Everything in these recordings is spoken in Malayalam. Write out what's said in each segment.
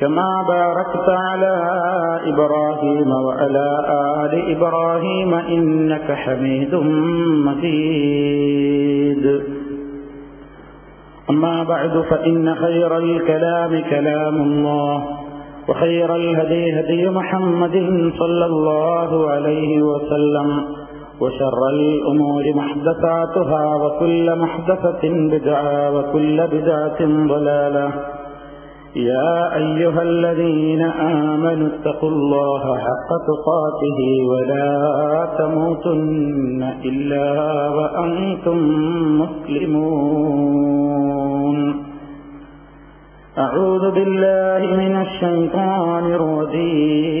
كما باركت على إبراهيم وعلى آل إبراهيم إنك حميد مجيد. أما بعد فإن خير الكلام كلام الله وخير الهدي هدي محمد صلى الله عليه وسلم وشر الأمور محدثاتها وكل محدثة بدعة وكل بدعة ضلالة. يا أيها الذين آمنوا اتقوا الله حق تقاته ولا تموتن إلا وأنتم مسلمون. أعوذ بالله من الشيطان الرجيم.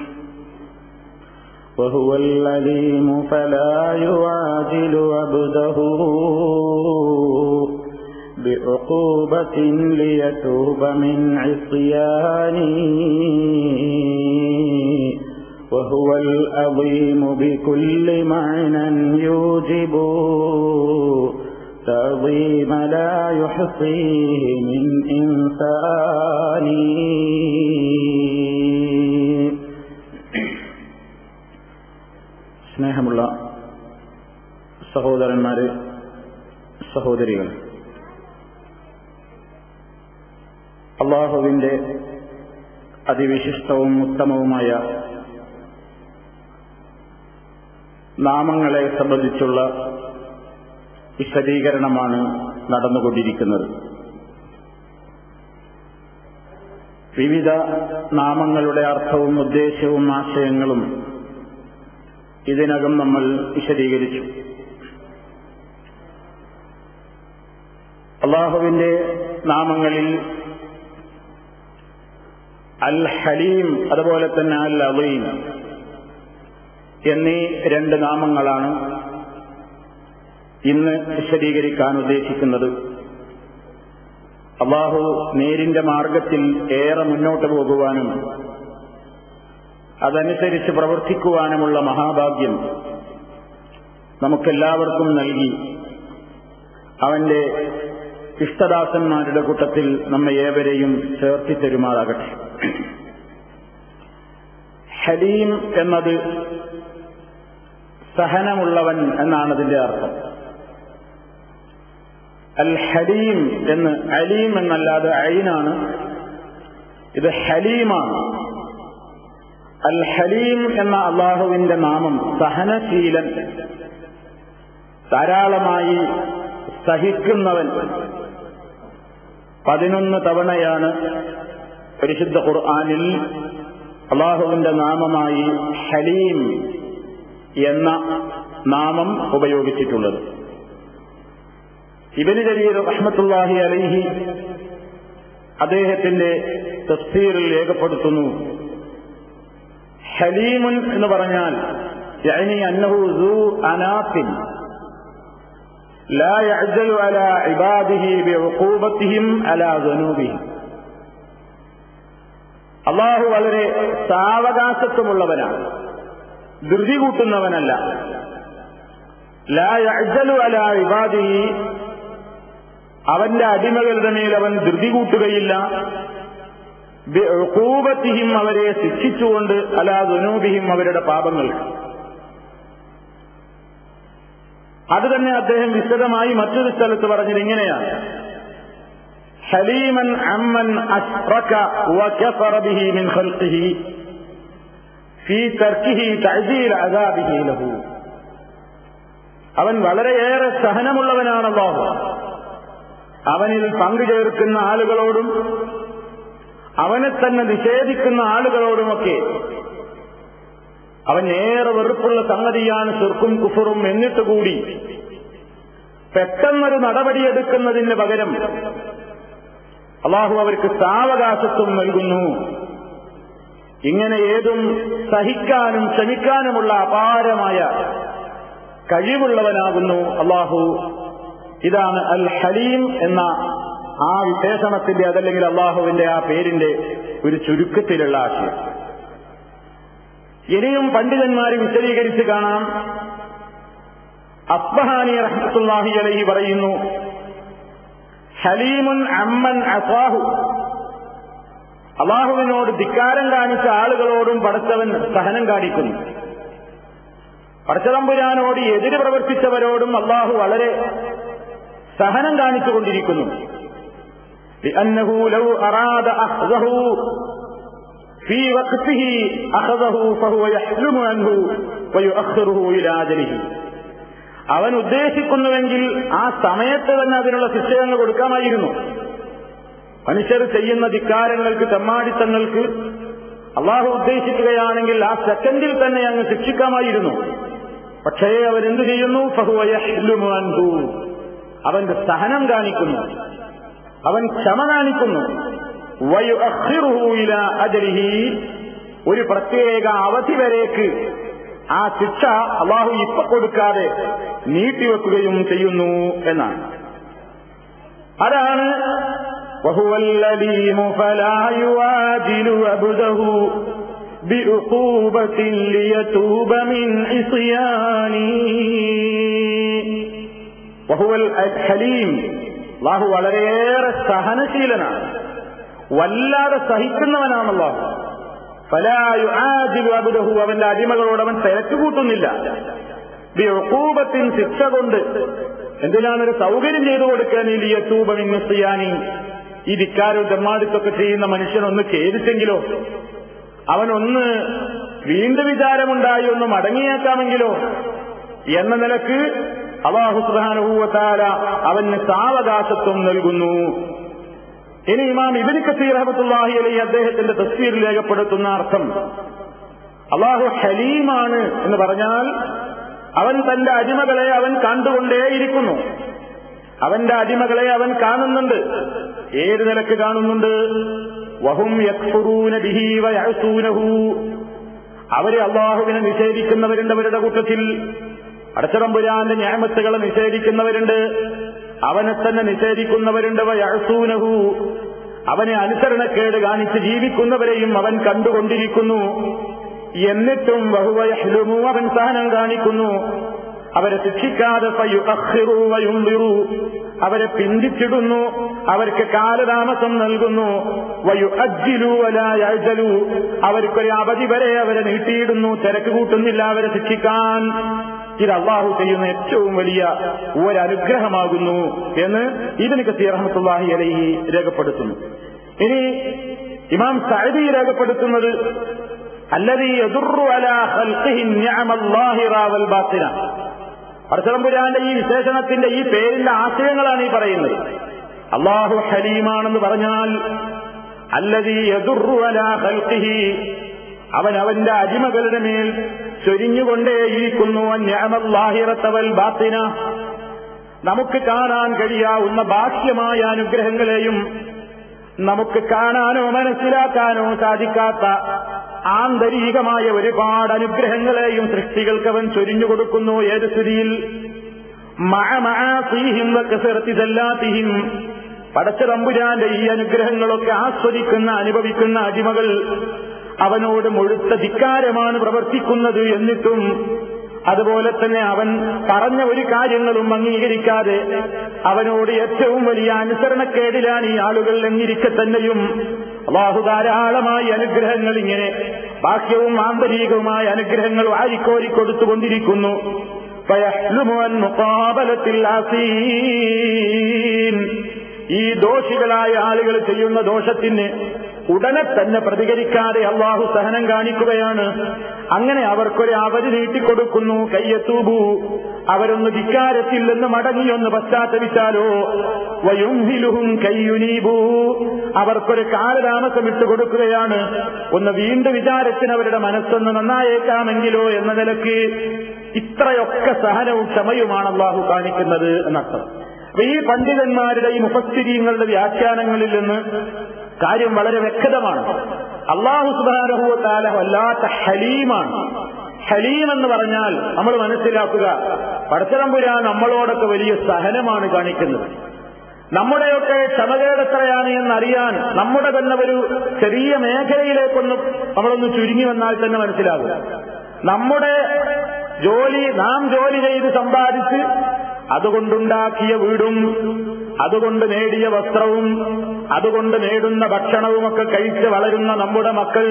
وهو العليم فلا يعاجل عبده بعقوبة ليتوب من عصيانه وهو العظيم بكل معنى يوجب. تعظيم لا يحصيه من إنسان. സ്നേഹമുള്ള സഹോദരന്മാര് സഹോദരികൾ. അള്ളാഹുവിന്റെ അതിവിശിഷ്ടവും ഉത്തമവുമായ നാമങ്ങളെ സംബന്ധിച്ചുള്ള വിശദീകരണമാണ് നടന്നുകൊണ്ടിരിക്കുന്നത്. വിവിധ നാമങ്ങളുടെ അർത്ഥവും ഉദ്ദേശവും ആശയങ്ങളും ഇതിനകം നമ്മൾ വിശദീകരിച്ചു. അള്ളാഹുവിന്റെ നാമങ്ങളിൽ അൽ ഹലീം അതുപോലെ തന്നെ അൽ അലീം എന്നീ രണ്ട് നാമങ്ങളാണ് ഇന്ന് വിശദീകരിക്കാൻ ഉദ്ദേശിക്കുന്നത്. അള്ളാഹു നേരിന്റെ മാർഗത്തിൽ ഏറെ മുന്നോട്ട് പോകുവാനും അതനുസരിച്ച് പ്രവർത്തിക്കുവാനുമുള്ള മഹാഭാഗ്യം നമുക്കെല്ലാവർക്കും നൽകി. അവന്റെ ഇഷ്ടദാസന്മാരുടെ കൂട്ടത്തിൽ നമ്മെ ഏവരെയും ചേർത്തി തരുമാറാകട്ടെ. ഹലീം എന്നത് സഹനമുള്ളവൻ എന്നാണ് അതിന്റെ അർത്ഥം. അൽ ഹലീം എന്ന് അലീം എന്നല്ലാതെ അയിനാണ്. ഇത് ഹലീമാണ്. അൽ ഹലീം എന്ന അള്ളാഹുവിന്റെ നാമം സഹനശീലൻ ധാരാളമായി സഹിക്കുന്നവൻ. പതിനൊന്ന് തവണയാണ് പരിശുദ്ധ ഖുർആാനിൽ അള്ളാഹുവിന്റെ നാമമായി ഹലീം എന്ന നാമം ഉപയോഗിച്ചിട്ടുള്ളത്. ഇബന് ജരീർ റഹ്മത്തുല്ലാഹി അലൈഹി അദ്ദേഹത്തിന്റെ തഫ്സീറിൽ രേഖപ്പെടുത്തുന്നു. ഹലീമുൻ എന്ന് പറഞ്ഞാൽ يعني أنه ذو أناف لا يعجل على عباده بعقوبتهم على ذنوبهم അള്ളാഹു വളരെ സാവകാശത്വമുള്ളവനാണ് ധൃതി കൂട്ടുന്നവനല്ല ലാ യഅ്ജലു അലാ ഇബാദിഹി അവന്റെ അടിമകളുടെ മേൽ അവൻ ധൃതി കൂട്ടുകയില്ല ബിഉഖൂബത്തിഹിം അവരെ ശിക്ഷിച്ചുകൊണ്ട് അലാ ദുനൂബിഹിം അവരുടെ പാപങ്ങൾ. അത് തന്നെ അദ്ദേഹം വിശദമായി മറ്റൊരു സ്ഥലത്ത് പറഞ്ഞത് ഇങ്ങനെയാണ്. ഹലീമൻ അമ്മൻ അഷ്റക ബിഹി മിൻ ഖൽഖിഹി ഫീ അദാബിഹി ലഹു. അവൻ വളരെയേറെ സഹനമുള്ളവനാണ് അവനിൽ പങ്കുചേർക്കുന്ന ആളുകളോടും അവനെ തന്നെ നിഷേധിക്കുന്ന ആളുകളോടുമൊക്കെ അവൻ ഏറെ വെറുപ്പുള്ള സംഗതിയാണ് ചെറുക്കും കുഫറും എന്നിട്ട് കൂടി പെട്ടെന്നൊരു നടപടിയെടുക്കുന്നതിന് പകരം അള്ളാഹു അവർക്ക് സാവകാശത്വം നൽകുന്നു. ഇങ്ങനെ ഏതും സഹിക്കാനും ക്ഷമിക്കാനുമുള്ള അപാരമായ കഴിവുള്ളവനാകുന്നു അള്ളാഹു. ഇതാണ് അൽ ഹലീം എന്ന ആ വിശേഷണത്തിന്റെ അതല്ലെങ്കിൽ അള്ളാഹുവിന്റെ ആ പേരിന്റെ ഒരു ചുരുക്കത്തിലുള്ള ആശയം. ഇനിയും പണ്ഡിതന്മാർ വിശദീകരിച്ച് കാണാം. അസ്ബഹാനി റഹ്മത്തുല്ലാഹി അലഹി പറയുന്നു ഹലീമുൻ അമ്മൻ അസാഹു. അള്ളാഹുവിനോട് ധിക്കാരം കാണിച്ച ആളുകളോടും പടച്ചവൻ സഹനം കാണിക്കുന്നു. പടച്ചതമ്പുരാനോട് എതിര് പ്രവർത്തിച്ചവരോടും അള്ളാഹു വളരെ സഹനം കാണിച്ചുകൊണ്ടിരിക്കുന്നു. لأنه لو أراد أخذه في وقته أخذه فهو يحلم عنه ويؤخره إلى أجله അവൻ ഉദ്ദേശിക്കുന്നുവെങ്കിൽ ആ സമയത്ത് തന്നെ അതിനുള്ള ശിക്ഷകൾ കൊടുക്കാമായിരുന്നു മനുഷ്യർ ചെയ്യുന്ന ധിക്കാരങ്ങൾക്ക് തെമ്മാടിത്തങ്ങൾക്ക് അള്ളാഹു ഉദ്ദേശിക്കുകയാണെങ്കിൽ ആ സെക്കൻഡിൽ തന്നെ അങ്ങ് ശിക്ഷിക്കാമായിരുന്നു പക്ഷേ അവരെന്തു ചെയ്യുന്നു ഫഹുവയഹ്ലുമാൻഹു അവന്റെ സഹനം കാണിക്കുന്നു അവൻ ക്ഷമ കാണിക്കുന്നു വയുഅഖിറുഹു അജലിഹി ഒരു പ്രത്യേക അവധി വരേക്ക് ആ ശിക്ഷ അള്ളാഹു ഇപ്പൊ കൊടുക്കാതെ നീട്ടിവെക്കുകയും ചെയ്യുന്നു എന്നാണ് അതാണ് وهو الذي فلا يواجل عبده بعقوبة ليتوب من عصيانه وهو الحليم അള്ളാഹു വളരെയേറെ സഹനശീലനാണ്. വല്ലാതെ സഹിക്കുന്നവനാണല്ലോ. ഫലായു ആജിലു അവന്റെ അടിമകളോട് അവൻ തിരക്ക് കൂട്ടുന്നില്ല ബിഅഖൂബത്തിൻ ശിക്ഷ കൊണ്ട് എന്തിനാണൊരു സൗകര്യം ചെയ്തു കൊടുക്കാൻ ഈ ലിയത്തൂബമിന്ന് ചെയ്യാനി ഈ ധിക്കാരോ തെമ്മാടിത്തൊക്കെ ചെയ്യുന്ന മനുഷ്യനൊന്ന് ഖേദിച്ചെങ്കിലോ? അവനൊന്ന് വീണ്ടും വിചാരമുണ്ടായി ഒന്ന് മടങ്ങിയേക്കാമെങ്കിലോ? എന്ന നിലയ്ക്ക് അള്ളാഹു സുബാനുഭൂവത്താല അവന് സാവകാശത്വം നൽകുന്നു. ഇനി ഇമാം ഇബിൻ കസീർ അഹമ്മത്തുല്ലാഹി അലി അദ്ദേഹത്തിന്റെ തസ്വീർ രേഖപ്പെടുത്തുന്ന അർത്ഥം അള്ളാഹു ഹലീമാണ് എന്ന് പറഞ്ഞാൽ അവൻ തന്റെ അടിമകളെ അവൻ കണ്ടുകൊണ്ടേയിരിക്കുന്നു. അവന്റെ അടിമകളെ അവൻ കാണുന്നുണ്ട്. ഏത് നിലയ്ക്ക് കാണുന്നുണ്ട്? വഹും അവർ അള്ളാഹുവിനെ നിഷേധിക്കുന്നവരുണ്ട് അവരുടെ കൂട്ടത്തിൽ. അടച്ചറമ്പുരാന്റെ ഞാമത്തുകൾ നിഷേധിക്കുന്നവരുണ്ട്. അവനെ തന്നെ നിഷേധിക്കുന്നവരുണ്ട്. വയഅസൂനഹു. അവനെ അനുസരണക്കേട് കാണിച്ച് ജീവിക്കുന്നവരെയും അവൻ കണ്ടുകൊണ്ടിരിക്കുന്നു. എന്നിട്ടും ബഹുവയഹ്ലുമു അവൻ സഹനം കാണിക്കുന്നു. അവരെ ശിക്ഷിക്കാതെ അവരെ പിന്തിച്ചിടുന്നു. അവർക്ക് കാലതാമസം നൽകുന്നു. വയു അജ്ജിലു അലായജലു അവർക്കൊരു അവധി വരെ അവരെ നീട്ടിയിടുന്നു. തിരക്ക് കൂട്ടുന്നില്ല അവരെ ശിക്ഷിക്കാൻ. ഇത് അള്ളാഹു ചെയ്യുന്ന ഏറ്റവും വലിയ ഒരനുഗ്രഹമാകുന്നു എന്ന് ഇതിന് കസീർ അഹമ്മത്തുല്ലാഹി അലഹി രേഖപ്പെടുത്തുന്നു. ഇനി ഇമാം സഅദി രേഖപ്പെടുത്തുന്നത് അല്ലതി അലാ ഖൽഖിഹി ഈ വിശേഷണത്തിന്റെ ഈ പേരിന്റെ ആശയങ്ങളാണ് ഈ പറയുന്നത്. അള്ളാഹു ഹലീമാണെന്ന് പറഞ്ഞാൽ അല്ലതി അവൻ അവന്റെ അടിമകളുടെ മേൽ ചൊരിഞ്ഞുകൊണ്ടേയിരിക്കുന്നു ഞാമല്ലാഹിറത്തവൽ ബാത്തിന. നമുക്ക് കാണാൻ കഴിയാവുന്ന ബാഹ്യമായ അനുഗ്രഹങ്ങളെയും നമുക്ക് കാണാനോ മനസ്സിലാക്കാനോ സാധിക്കാത്ത ആന്തരികമായ ഒരുപാട് അനുഗ്രഹങ്ങളെയും സൃഷ്ടികൾക്ക് അവൻ ചൊരിഞ്ഞു കൊടുക്കുന്നു ഏത് സ്ഥിതിയിൽ പടച്ച തമ്പുരാന്റെ ഈ അനുഗ്രഹങ്ങളൊക്കെ ആസ്വദിക്കുന്ന അനുഭവിക്കുന്ന അടിമകൾ അവനോട് മുഴുത്ത ധിക്കാരമാണ് പ്രവർത്തിക്കുന്നത് എന്നിട്ടും അതുപോലെ തന്നെ അവൻ പറഞ്ഞ ഒരു കാര്യങ്ങളും അംഗീകരിക്കാതെ അവനോട് ഏറ്റവും വലിയ അനുസരണക്കേടിലാണ് ഈ ആളുകൾ എന്നിരിക്കെ തന്നെയും. അള്ളാഹു ധാരാളമായി അനുഗ്രഹങ്ങൾ ഇങ്ങനെ ബാഹ്യവും ആന്തരികവുമായ അനുഗ്രഹങ്ങൾ വാരിക്കോരി കൊടുത്തുകൊണ്ടിരിക്കുന്നു. ഈ ദോഷികളായ ആളുകൾ ചെയ്യുന്ന ദോഷത്തിന് ഉടനെ തന്നെ പ്രതികരിക്കാതെ അള്ളാഹു സഹനം കാണിക്കുകയാണ്. അങ്ങനെ അവർക്കൊരു അവധി നീട്ടിക്കൊടുക്കുന്നു. കയ്യത്തൂബു. അവരൊന്ന് ധിക്കാരത്തിൽ നിന്ന് മടങ്ങിയൊന്ന് പശ്ചാത്തപിച്ചാലോ? വയുംഹിലുഹും കയ്യുനീബൂ. അവർക്കൊരു കാലതാമസം ഇട്ടുകൊടുക്കുകയാണ്. ഒന്ന് വീണ്ടും വിചാരത്തിന് അവരുടെ മനസ്സൊന്ന് നന്നായേക്കാമെങ്കിലോ എന്ന നിലയ്ക്ക് ഇത്രയൊക്കെ സഹനവും ക്ഷമയുമാണ് അള്ളാഹു കാണിക്കുന്നത് എന്നർത്ഥം. അപ്പൊ ഈ പണ്ഡിതന്മാരുടെ ഈ വ്യാഖ്യാനങ്ങളിൽ നിന്ന് കാര്യം വളരെ വ്യക്തമാണ്. അള്ളാഹു സുബാനഹുവത്താല വല്ലാത്ത ഹലീമാണ്. ഹലീം എന്ന് പറഞ്ഞാൽ നമ്മൾ മനസ്സിലാക്കുക പടച്ചതമ്പുരാൻ നമ്മളോടൊക്കെ വലിയ സഹനമാണ് കാണിക്കുന്നത്. നമ്മുടെയൊക്കെ ക്ഷമകേട് എത്രയാണ് എന്നറിയാൻ നമ്മുടെ തന്നെ ഒരു ചെറിയ മേഖലയിലേക്കൊന്നും നമ്മളൊന്ന് ചുരുങ്ങി വന്നാൽ തന്നെ മനസ്സിലാകും. നമ്മുടെ ജോലി നാം ജോലി ചെയ്ത് സമ്പാദിച്ച് അതുകൊണ്ടുണ്ടാക്കിയ വീടും അതുകൊണ്ട് നേടിയ വസ്ത്രവും അതുകൊണ്ട് നേടുന്ന ഭക്ഷണവും ഒക്കെ കഴിച്ച് വളരുന്ന നമ്മുടെ മക്കൾ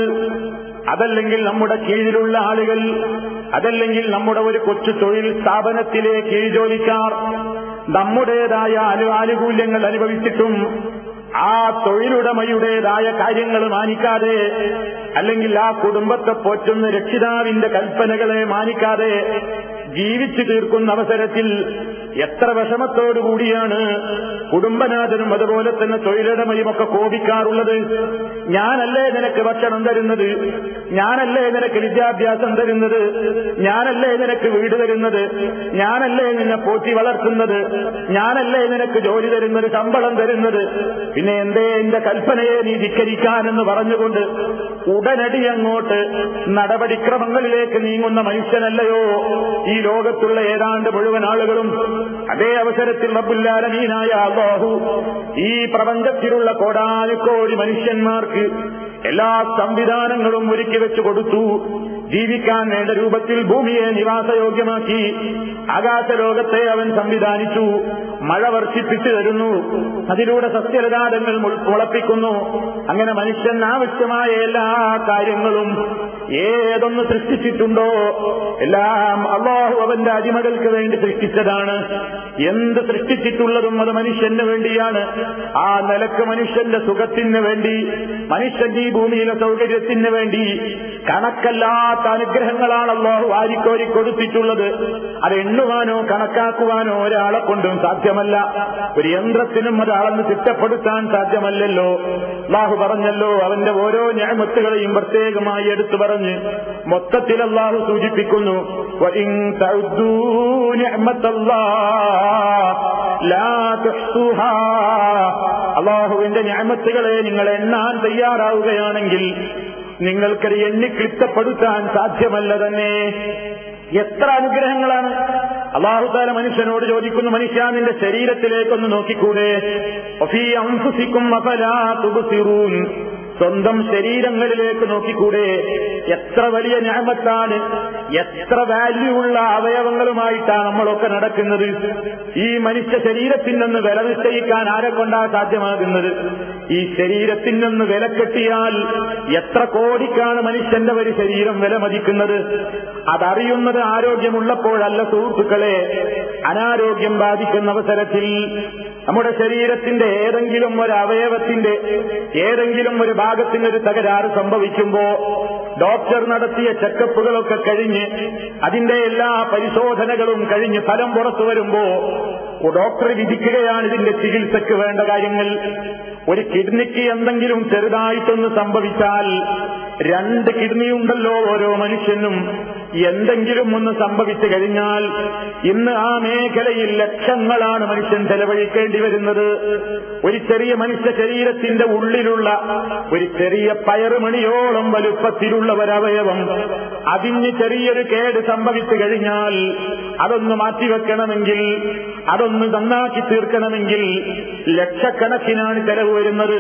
അതല്ലെങ്കിൽ നമ്മുടെ കീഴിലുള്ള ആളുകൾ അതല്ലെങ്കിൽ നമ്മുടെ ഒരു കൊച്ചു തൊഴിൽ സ്ഥാപനത്തിലെ കീഴ് ജോലിക്കാർ നമ്മുടേതായ ആനുകൂല്യങ്ങൾ അനുഭവിച്ചിട്ടും ആ തൊഴിലുടമയുടേതായ കാര്യങ്ങൾ മാനിക്കാതെ അല്ലെങ്കിൽ ആ കുടുംബത്തെ പോറ്റുന്ന രക്ഷിതാവിന്റെ കൽപ്പനകളെ മാനിക്കാതെ ജീവിച്ചു തീർക്കുന്ന അവസരത്തിൽ എത്ര വിഷമത്തോടുകൂടിയാണ് കുടുംബനാഥനും അതുപോലെ തന്നെ തൊഴിലുടമയും ഒക്കെ കോപിക്കാറുള്ളത്. ഞാനല്ലേ നിനക്ക് ഭക്ഷണം തരുന്നത്? ഞാനല്ലേ നിനക്ക് വിദ്യാഭ്യാസം തരുന്നത്? ഞാനല്ലേ നിനക്ക് വീട് തരുന്നത്? ഞാനല്ലേ നിന്നെ പോറ്റി വളർത്തുന്നത്? ഞാനല്ലേ നിനക്ക് ജോലി തരുന്നത്? ശമ്പളം തരുന്നത്? പിന്നെ എന്തേ എന്റെ കൽപ്പനയെ നീ ധിക്കരിക്കാനെന്ന് പറഞ്ഞുകൊണ്ട് ഉടനടി അങ്ങോട്ട് നടപടിക്രമങ്ങളിലേക്ക് നീങ്ങുന്ന മനുഷ്യനല്ലയോ? ഈ ലോകത്തുള്ള ഏതാണ്ട് മുഴുവൻ ആളുകളും അതേ അവസരത്തിൽ റബ്ബുല്ലാലമീനായ അള്ളാഹു ഈ പ്രപഞ്ചത്തിലുള്ള കോടാനുകോടി മനുഷ്യന്മാർക്ക് എല്ലാ സംവിധാനങ്ങളും ഒരുക്കി വെച്ചു കൊടുത്തു. ജീവിക്കാൻ വേണ്ട രൂപത്തിൽ ഭൂമിയെ നിവാസയോഗ്യമാക്കി ആകാശലോകത്തെ അവൻ സംവിധാനിച്ചു. മഴ വർഷിപ്പിച്ചു തരുന്നു. അതിലൂടെ സസ്യലതാരങ്ങൾ മുളപ്പിക്കുന്നു. അങ്ങനെ മനുഷ്യൻ ആവശ്യമായ എല്ലാ കാര്യങ്ങളും ഏതൊന്ന് സൃഷ്ടിച്ചിട്ടുണ്ടോ എല്ലാം അള്ളാഹു അവന്റെ അടിമകൾക്ക് വേണ്ടി സൃഷ്ടിച്ചതാണ്. എന്ത് സൃഷ്ടിച്ചിട്ടുള്ളതും അത് മനുഷ്യന് വേണ്ടിയാണ്. ആ നിലയ്ക്ക് മനുഷ്യന്റെ സുഖത്തിന് വേണ്ടി മനുഷ്യന്റെ ഈ ഭൂമിയിലെ സൗകര്യത്തിന് വേണ്ടി കണക്കല്ലാത്ത അനുഗ്രഹങ്ങളാണ് അള്ളാഹു വാരിക്കോരി കൊടുത്തിട്ടുള്ളത്. അത് എണ്ണുവാനോ കണക്കാക്കുവാനോ ഒരാളെ കൊണ്ടും സാധ്യമല്ല. ഒരു യന്ത്രത്തിനും ഒരാളെന്ന് തിട്ടപ്പെടുത്താൻ സാധ്യമല്ലല്ലോ. അള്ളാഹു പറഞ്ഞല്ലോ അവന്റെ ഓരോ ഞാമത്തുകളെയും പ്രത്യേകമായി എടുത്തു പറഞ്ഞ് മൊത്തത്തിൽ അള്ളാഹു സൂചിപ്പിക്കുന്നു. അള്ളാഹുവിന്റെ ഞാമത്തുകളെ നിങ്ങൾ എണ്ണാൻ തയ്യാറാവുകയാണെങ്കിൽ നിങ്ങൾക്കത് എണ്ണിക്കിട്ടപ്പെടുത്താൻ സാധ്യമല്ല തന്നെ. എത്ര അനുഗ്രഹങ്ങളാണ്. അള്ളാഹുദാല മനുഷ്യനോട് ചോദിക്കുന്നു മനുഷ്യ നിന്റെ ശരീരത്തിലേക്കൊന്ന് നോക്കിക്കൂടെ? സ്വന്തം ശരീരങ്ങളിലേക്ക് നോക്കിക്കൂടെ? എത്ര വലിയ ഞാമത്താണ് എത്ര വാല്യൂ ഉള്ള അവയവങ്ങളുമായിട്ടാണ് നമ്മളൊക്കെ നടക്കുന്നത്? ഈ മനുഷ്യ ശരീരത്തിൽ നിന്ന് വില നിശ്ചയിക്കാൻ ആരെ കൊണ്ടാ സാധ്യമാകുന്നത്? ഈ ശരീരത്തിൽ നിന്ന് വില കെട്ടിയാൽ എത്ര കോടിക്കാണ് മനുഷ്യന്റെ ഒരു ശരീരം വില മതിക്കുന്നത്? അതറിയുന്നത് ആരോഗ്യമുള്ളപ്പോഴല്ല സുഹൃത്തുക്കളെ. അനാരോഗ്യം ബാധിക്കുന്ന അവസരത്തിൽ നമ്മുടെ ശരീരത്തിന്റെ ഏതെങ്കിലും ഒരു അവയവത്തിന്റെ ഏതെങ്കിലും ഒരു ഭാഗത്തിന് ഒരു തകരാറ് സംഭവിക്കുമ്പോ ഡോക്ടർ നടത്തിയ ചെക്കപ്പുകളൊക്കെ കഴിഞ്ഞ് അതിന്റെ എല്ലാ പരിശോധനകളും കഴിഞ്ഞ് ഫലം പുറത്തു വരുമ്പോ ഡോക്ടർ വിധിക്കുകയാണ് ഇതിന്റെ ചികിത്സയ്ക്ക് വേണ്ട കാര്യങ്ങൾ. ഒരു കിഡ്നിക്ക് എന്തെങ്കിലും ചെറുതായിട്ടൊന്ന് സംഭവിച്ചാൽ രണ്ട് കിഡ്നിയുണ്ടല്ലോ ഓരോ മനുഷ്യനും. എന്തെങ്കിലും ഒന്ന് സംഭവിച്ചു കഴിഞ്ഞാൽ ഇന്ന് ആ മേഖലയിൽ ലക്ഷങ്ങളാണ് മനുഷ്യൻ ചെലവഴിക്കേണ്ടി വരുന്നത്. ഒരു ചെറിയ മനുഷ്യ ശരീരത്തിന്റെ ഉള്ളിലുള്ള ഒരു ചെറിയ പയറുമണിയോളം വലുപ്പത്തിലുള്ള ഒരവയവം അതിന് ചെറിയൊരു കേട് സംഭവിച്ചു കഴിഞ്ഞാൽ അതൊന്ന് മാറ്റിവെക്കണമെങ്കിൽ അതൊന്ന് നന്നാക്കി തീർക്കണമെങ്കിൽ ലക്ഷക്കണക്കിനാണ് ചെലവ് വരുന്നത്.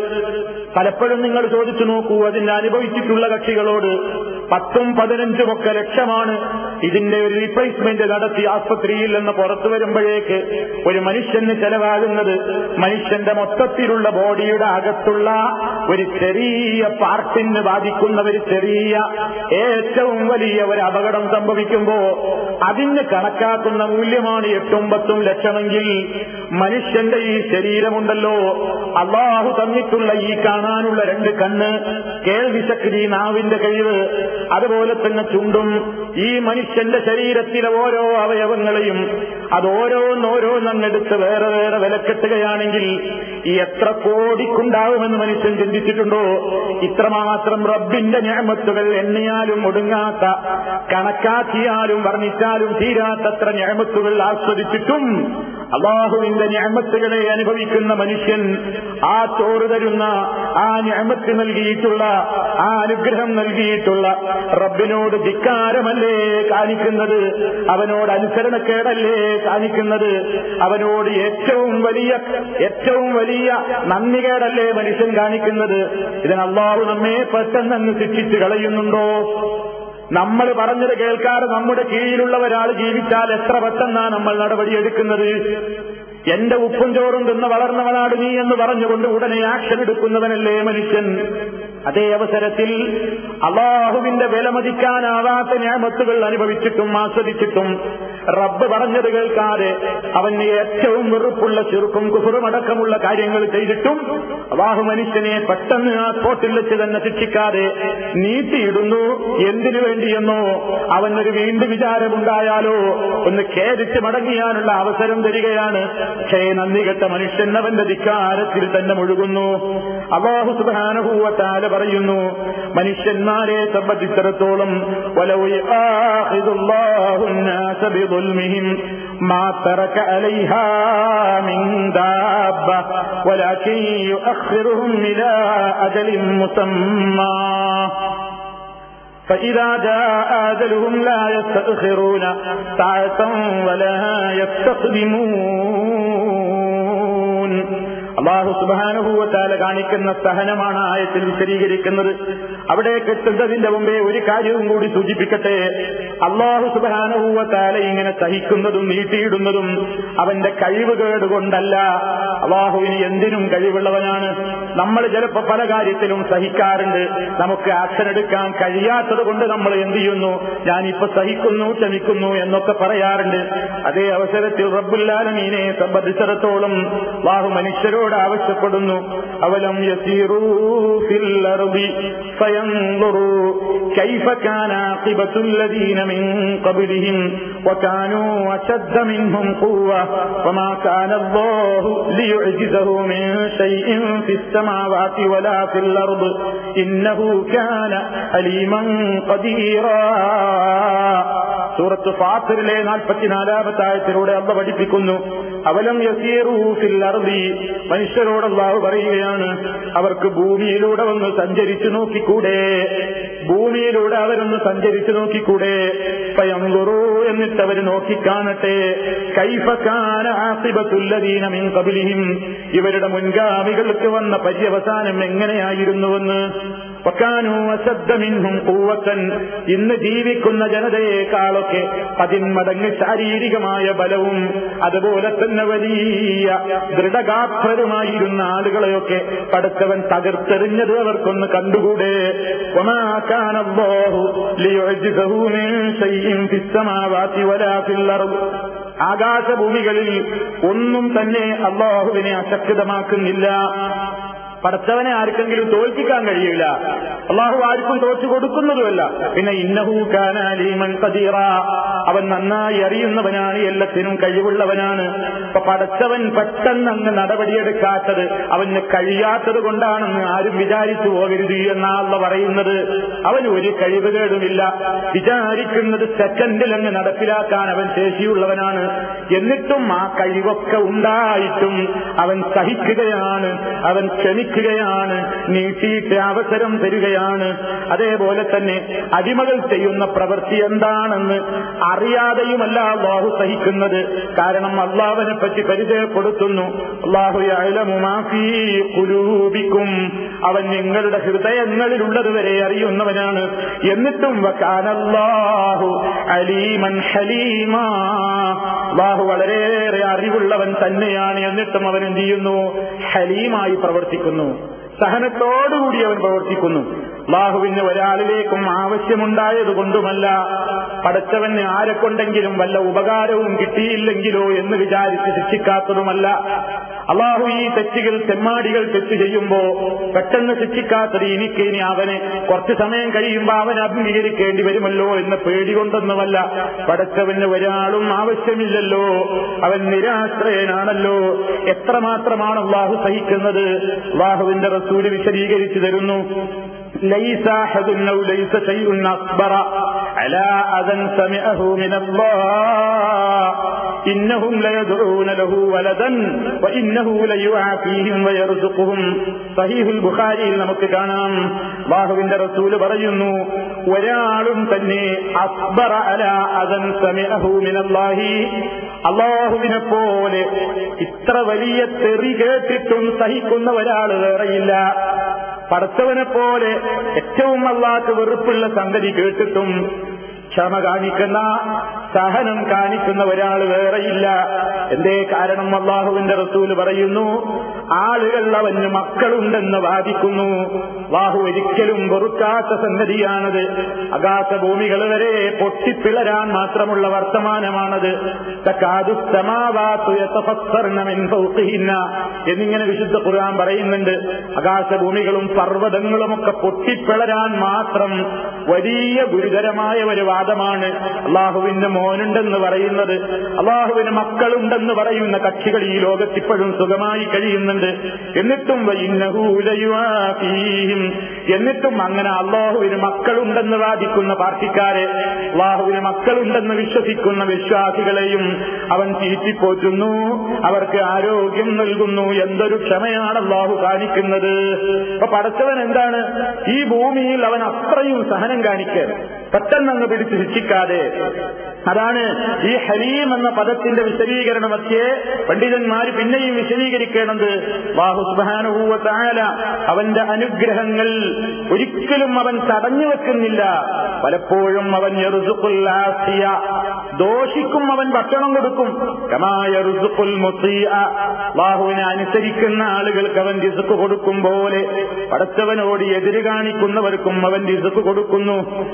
പലപ്പോഴും നിങ്ങൾ ചോദിച്ചു നോക്കൂ അതിന്റെ അനുഭവിച്ചിട്ടുള്ള കക്ഷികളോട് പത്തും പതിനഞ്ചും ഒക്കെ ലക്ഷമാണ്. ഇതിന്റെ ഒരു റീപ്ലേസ്മെന്റ് നടത്തി ആസ്പത്രിയിൽ നിന്ന് പുറത്തു വരുമ്പോഴേക്ക് ഒരു മനുഷ്യന് ചെലവാകുന്നത് മനുഷ്യന്റെ മൊത്തത്തിലുള്ള ബോഡിയുടെ അകത്തുള്ള ഒരു ചെറിയ പാർട്ടിന് ബാധിക്കുന്ന ഒരു ചെറിയ ഏറ്റവും വലിയ ഒരു അപകടം സംഭവിക്കുമ്പോ അതിന് കണക്കാക്കുന്ന മൂല്യമാണ് എട്ടും പത്തും ലക്ഷമെങ്കിൽ മനുഷ്യന്റെ ഈ ശരീരമുണ്ടല്ലോ. അള്ളാഹു തന്നിട്ടുള്ള ഈ കാണാനുള്ള രണ്ട് കണ്ണ് കേൾവിശക്തി നാവിന്റെ കഴിവ് അതുപോലെ തന്നെ ചുണ്ടും ഈ മനുഷ്യന്റെ ശരീരത്തിലെ ഓരോ അവയവങ്ങളെയും അത് ഓരോന്നോരോന്നെടുത്ത് വേറെ വേറെ വിലക്കെട്ടുകയാണെങ്കിൽ ഈ എത്ര കോടിക്കുണ്ടാവുമെന്ന് മനുഷ്യൻ ചിന്തിച്ചിട്ടുണ്ടോ? ഇത്രമാത്രം റബ്ബിന്റെ ഞാമത്തുകൾ എണ്ണിയാലും ഒടുങ്ങാത്ത കണക്കാക്കിയാലും വർണിച്ചാലും തീരാത്തത്ര ഞാമത്തുകൾ ആസ്വദിച്ചിട്ടും അള്ളാഹുവിന്റെ ഞാമത്തുകളെ അനുഭവിക്കുന്ന മനുഷ്യൻ ആ ചോറ് തരുന്ന ആ ഞാമത്ത് നൽകിയിട്ടുള്ള ആ അനുഗ്രഹം നൽകിയിട്ടുള്ള റബ്ബിനോട് ധിക്കാരമല്ലേ കാണിക്കുന്നത്? അവനോട് അനുസരണക്കേടല്ലേ കാണിക്കുന്നത്? അവനോട് ഏറ്റവും വലിയ ഏറ്റവും വലിയ നന്ദികേടല്ലേ മനുഷ്യൻ കാണിക്കുന്നത്? ഇതിന് അള്ളാഹു നമ്മെ പെട്ടെന്ന് ശിക്ഷിച്ചു കളയുന്നുണ്ടോ? നമ്മൾ പറഞ്ഞത് കേൾക്കാതെ നമ്മുടെ കീഴിലുള്ള ഒരാൾ ജീവിച്ചാൽ എത്ര പെട്ടെന്നാണ് നമ്മൾ നടപടിയെടുക്കുന്നത് എന്റെ ഉപ്പും ചോറും തിന്ന് വളർന്നവനാട് നീ എന്ന് പറഞ്ഞുകൊണ്ട് ഉടനെ ആക്ഷൻ എടുക്കുന്നവനല്ലേ മനുഷ്യൻ. അതേ അവസരത്തിൽ അള്ളാഹുവിന്റെ വില മതിക്കാനാവാത്ത ഞാമത്തുകൾ അനുഭവിച്ചിട്ടും ആസ്വദിച്ചിട്ടും റബ്ബ് പറഞ്ഞത് കേൾക്കാതെ അവന് ഏറ്റവും വെറുപ്പുള്ള ചെറുക്കും കുഫറും അടക്കമുള്ള കാര്യങ്ങൾ ചെയ്തിട്ടും അള്ളാഹു മനുഷ്യനെ പെട്ടെന്ന് ആ സ്പോട്ടിൽ വെച്ച് തന്നെ ശിക്ഷിക്കാതെ നീട്ടിയിടുന്നു. എന്തിനു വേണ്ടിയെന്നോ അവനൊരു വീണ്ടും വിചാരമുണ്ടായാലോ? ഒന്ന് ഖേദിച്ച് മടങ്ങിയാനുള്ള അവസരം തരികയാണ് പക്ഷേ നന്ദി കെട്ട മനുഷ്യൻ അവന്റെ ധിക്കാരത്തിൽ തന്നെ മുഴുകുന്നു അള്ളാഹു സുബാനുഭൂവത്താല പറയുന്നു മനുഷ്യന്മാരെ സംബന്ധിച്ചിടത്തോളം ولو يؤاخذ الله الناس بظلمهم ما ترك عليها من دابة ولكن يؤخرهم إلى أجل مسمى فإذا جاء أجلهم لا يستأخرون ساعة ولا يستقدمون. അള്ളാഹു സുബാനുഭൂവത്താല കാണിക്കുന്ന സഹനമാണ് ആയത്തിൽ വിശദീകരിക്കുന്നത്. അവിടേക്ക് എത്തുന്നതിന്റെ മുമ്പേ ഒരു കാര്യവും കൂടി സൂചിപ്പിക്കട്ടെ. അള്ളാഹു സുബാനുഭൂവത്താല ഇങ്ങനെ സഹിക്കുന്നതും നീട്ടിയിടുന്നതും അവന്റെ കഴിവ് കേടുകൊണ്ടല്ല അള്ളാഹുവിന് എന്തിനും കഴിവുള്ളവനാണ്. നമ്മൾ ചിലപ്പോ പല കാര്യത്തിലും സഹിക്കാറുണ്ട്. നമുക്ക് ആക്ഷൻ എടുക്കാൻ കഴിയാത്തത് കൊണ്ട് നമ്മൾ എന്ത് ചെയ്യുന്നു? ഞാനിപ്പോ സഹിക്കുന്നു ക്ഷമിക്കുന്നു എന്നൊക്കെ പറയാറുണ്ട്. അതേ അവസരത്തിൽ റബ്ബുല്ലാലമീനെ സംബന്ധിച്ചിടത്തോളം അള്ളാഹു മനുഷ്യരോട് അവരോട് ആവശ്യപ്പെടുന്നു അവലം كيف كان عاقبة الذين من قبلهم وكانوا أشد منهم قوة وما كان الله ليعجزه من شيء في السماوات ولا في الأرض إنه كان أليما قديرا സൂറത്ത് ഫാത്തിറിലെ നാൽപ്പത്തിനാലാമത്തെ ആയത്തിലൂടെ അമ്മ പഠിപ്പിക്കുന്നു. അവലം യസീറൂഫിൽ അർദി. മനുഷ്യരോട് അള്ളാഹു പറയുകയാണ് അവർക്ക് ഭൂമിയിലൂടെ ഒന്ന് സഞ്ചരിച്ചു നോക്കിക്കൂടെ. ഭൂമിയിലൂടെ അവരൊന്ന് സഞ്ചരിച്ചു നോക്കിക്കൂടെ. പയങ്കുറൂ എന്നിട്ട് അവർ നോക്കിക്കാണട്ടെ കൈഫക്കാനാസിബത്തുല്ലദീനമിൻ കബിലിയും ഇവരുടെ മുൻഗാമികൾക്ക് വന്ന പര്യവസാനം എങ്ങനെയായിരുന്നുവെന്ന് ഇന്ന് ജീവിക്കുന്ന ജനതയെക്കാളൊക്കെ പതിന്മടങ്ങ് ശാരീരികമായ ബലവും അതുപോലെ തന്നെ വലിയ ദൃഢഗാത്രരുമായിരുന്ന ആളുകളെയൊക്കെ പടുത്തവൻ തകർത്തെറിഞ്ഞത് അവർക്കൊന്ന് കണ്ടുകൂടെ? ആകാശഭൂമികളിൽ ഒന്നും തന്നെ അള്ളാഹുവിനെ അശക്തമാക്കുന്നില്ല. പടച്ചവനെ ആർക്കെങ്കിലും തോൽപ്പിക്കാൻ കഴിയില്ല. അള്ളാഹു ആർക്കും തോറ്റു കൊടുക്കുന്നതുമല്ല. പിന്നെ ഇന്നഹൂ കാനാലീമൻ കതീറ അവൻ നന്നായി അറിയുന്നവനാണ് എല്ലാത്തിനും കഴിവുള്ളവനാണ്. അപ്പൊ പടച്ചവൻ പെട്ടെന്ന് അങ്ങ് നടപടിയെടുക്കാത്തത് അവന് കഴിയാത്തത് കൊണ്ടാണെന്ന് ആരും വിചാരിച്ചു പോകരുത് എന്നാള്ള പറയുന്നത്. അവന് ഒരു കഴിവുകേടുമില്ല വിചാരിക്കുന്നത് സെക്കൻഡിൽ അങ്ങ് നടപ്പിലാക്കാൻ അവൻ ശേഷിയുള്ളവനാണ്. എന്നിട്ടും ആ കഴിവൊക്കെ ഉണ്ടായിട്ടും അവൻ സഹിക്കുകയാണ്. അവൻ ക്ഷമിക്കുകയാണ് നീട്ടിയിട്ട് അവസരം തരികയാണ്. അതേപോലെ തന്നെ അടിമകൾ ചെയ്യുന്ന പ്രവൃത്തി എന്താണെന്ന് അറിയാതെയുമല്ല അള്ളാഹു സഹിക്കുന്നത്. കാരണം അള്ളാഹുവിനെ പറ്റി പരിചയപ്പെടുത്തുന്നു. അള്ളാഹു അവൻ നിങ്ങളുടെ ഹൃദയങ്ങളിലുള്ളത് വരെ അറിയുന്നവനാണ്. എന്നിട്ടും വക്കാനല്ലാഹു അലീമൻ അള്ളാഹു വളരെയേറെ അറിവുള്ളവൻ തന്നെയാണ്. എന്നിട്ടും അവൻ എന്ത് ചെയ്യുന്നു? ഹലീമായി പ്രവർത്തിക്കുന്നു. സഹനത്തോടുകൂടി അവൻ പ്രവർത്തിക്കുന്നു. അള്ളാഹുവിന് ഒരാളിലേക്കും ആവശ്യമുണ്ടായത് കൊണ്ടുമല്ല പടച്ചവന് ആരെ കൊണ്ടെങ്കിലും വല്ല ഉപകാരവും കിട്ടിയില്ലെങ്കിലോ എന്ന് വിചാരിച്ച് ശിക്ഷിക്കാത്തതുമല്ല. അള്ളാഹു ഈ തെറ്റുകൾ തെമ്മാടികൾ തെറ്റ് ചെയ്യുമ്പോ പെട്ടെന്ന് ശിക്ഷിക്കാത്തത് എനിക്ക് ഇനി അവനെ കുറച്ചു സമയം കഴിയുമ്പോൾ അവൻ അഭിമുഖീകരിക്കേണ്ടി വരുമല്ലോ എന്ന് പേടി കൊണ്ടൊന്നുമല്ല. പടച്ചവന് ഒരാളും ആവശ്യമില്ലല്ലോ. അവൻ നിരാശ്രയനാണല്ലോ. എത്രമാത്രമാണ് അള്ളാഹു സഹിക്കുന്നത് അള്ളാഹുവിന്റെ റസൂല് വിശദീകരിച്ചു തരുന്നു ليس أحد أو ليس شيء أصبر على أذى سمعه من الله إنهم ليدعون له ولدا وإنه ليعافيهم ويرزقهم صحيح البخاري നമുക്ക് കാണാം ബാഹുവിന്റെ റസൂല് പറയുന്നു ഒരാളും തന്നെ അക്ബറ അല അദൻ സമിഅഹു മിനല്ലാഹി അള്ളാഹുവിനെ പോലെ ഇത്ര വലിയ തെറി കേട്ടിട്ടും സഹിക്കുന്ന ഒരാൾ വേറെയില്ല. പടച്ചവനെ പോലെ ഏറ്റവും അള്ളാഹ് വെറുപ്പുള്ള സംഗതി കേട്ടിട്ടും ക്ഷമ കാണിക്കുന്ന സഹനം കാണിക്കുന്ന ഒരാൾ വേറെയില്ല. എന്തേ കാരണം? അള്ളാഹുവിന്റെ റസൂൽ പറയുന്നു ആളുകൾ അവന് മക്കളുണ്ടെന്ന് വാദിക്കുന്നു. ബാഹു ഒരിക്കലും പൊറുക്കാത്ത സംഗതിയാണത്. അകാശ ഭൂമികൾ വരെ പൊട്ടിപ്പിളരാൻ മാത്രമുള്ള വർത്തമാനമാണത്. എന്നിങ്ങനെ വിശുദ്ധ ഖുർആൻ പറയുന്നുണ്ട്. ആകാശഭൂമികളും പർവതങ്ങളും ഒക്കെ പൊട്ടിപ്പിളരാൻ മാത്രം വലിയ ഗുരുതരമായ ഒരു വാദമാണ്. അള്ളാഹുവിന്റെ മോനുണ്ടെന്ന് പറയുന്നത് അള്ളാഹുവിന് മക്കളുണ്ടെന്ന് പറയുന്ന കക്ഷികൾ ഈ ലോകത്ത് ഇപ്പോഴും സുഖമായി കഴിയുന്നുണ്ട്. എന്നിട്ടും എന്നിട്ടും അങ്ങനെ അള്ളാഹുവിന് മക്കളുണ്ടെന്ന് വാദിക്കുന്ന പാർട്ടിക്കാരെ അള്ളാഹുവിന് മക്കളുണ്ടെന്ന് വിശ്വസിക്കുന്ന വിശ്വാസികളെയും അവൻ തീറ്റിപ്പോറ്റുന്നു അവർക്ക് ആരോഗ്യം നൽകുന്നു. എന്തൊരു ക്ഷമയാണ് അള്ളാഹു കാണിക്കുന്നത്. അപ്പൊ പടച്ചവൻ എന്താണ്? ഈ ഭൂമിയിൽ അവൻ അത്രയും സഹനം കാണിക്കുക പെട്ടെന്ന് അങ്ങ് പിടിച്ച് ശിക്ഷിക്കാതെ. അതാണ് ഈ ഹലീം എന്ന പദത്തിന്റെ വിശദീകരണം വിശദീകരണമൊക്കെ പണ്ഡിതന്മാര് പിന്നെയും വിശദീകരിക്കേണ്ടത്. ബാഹു സുബാനുഭൂവ താല അവന്റെ അനുഗ്രഹങ്ങൾ ഒരിക്കലും അവൻ തടഞ്ഞു വെക്കുന്നില്ല. പലപ്പോഴും അവൻ എറുസുക്കുല്ലാസിയ ദോഷിക്കും അവൻ ഭക്ഷണം കൊടുക്കും. കമായ റുസുഖുൽ ബാഹുവിനെ അനുസരിക്കുന്ന ആളുകൾക്ക് അവൻ റിസുക്ക് കൊടുക്കും പോലെ. പടച്ചവനോട് എതിര് കാണിക്കുന്നവർക്കും അവൻ റിസുക്ക് കൊടുക്കുന്നു.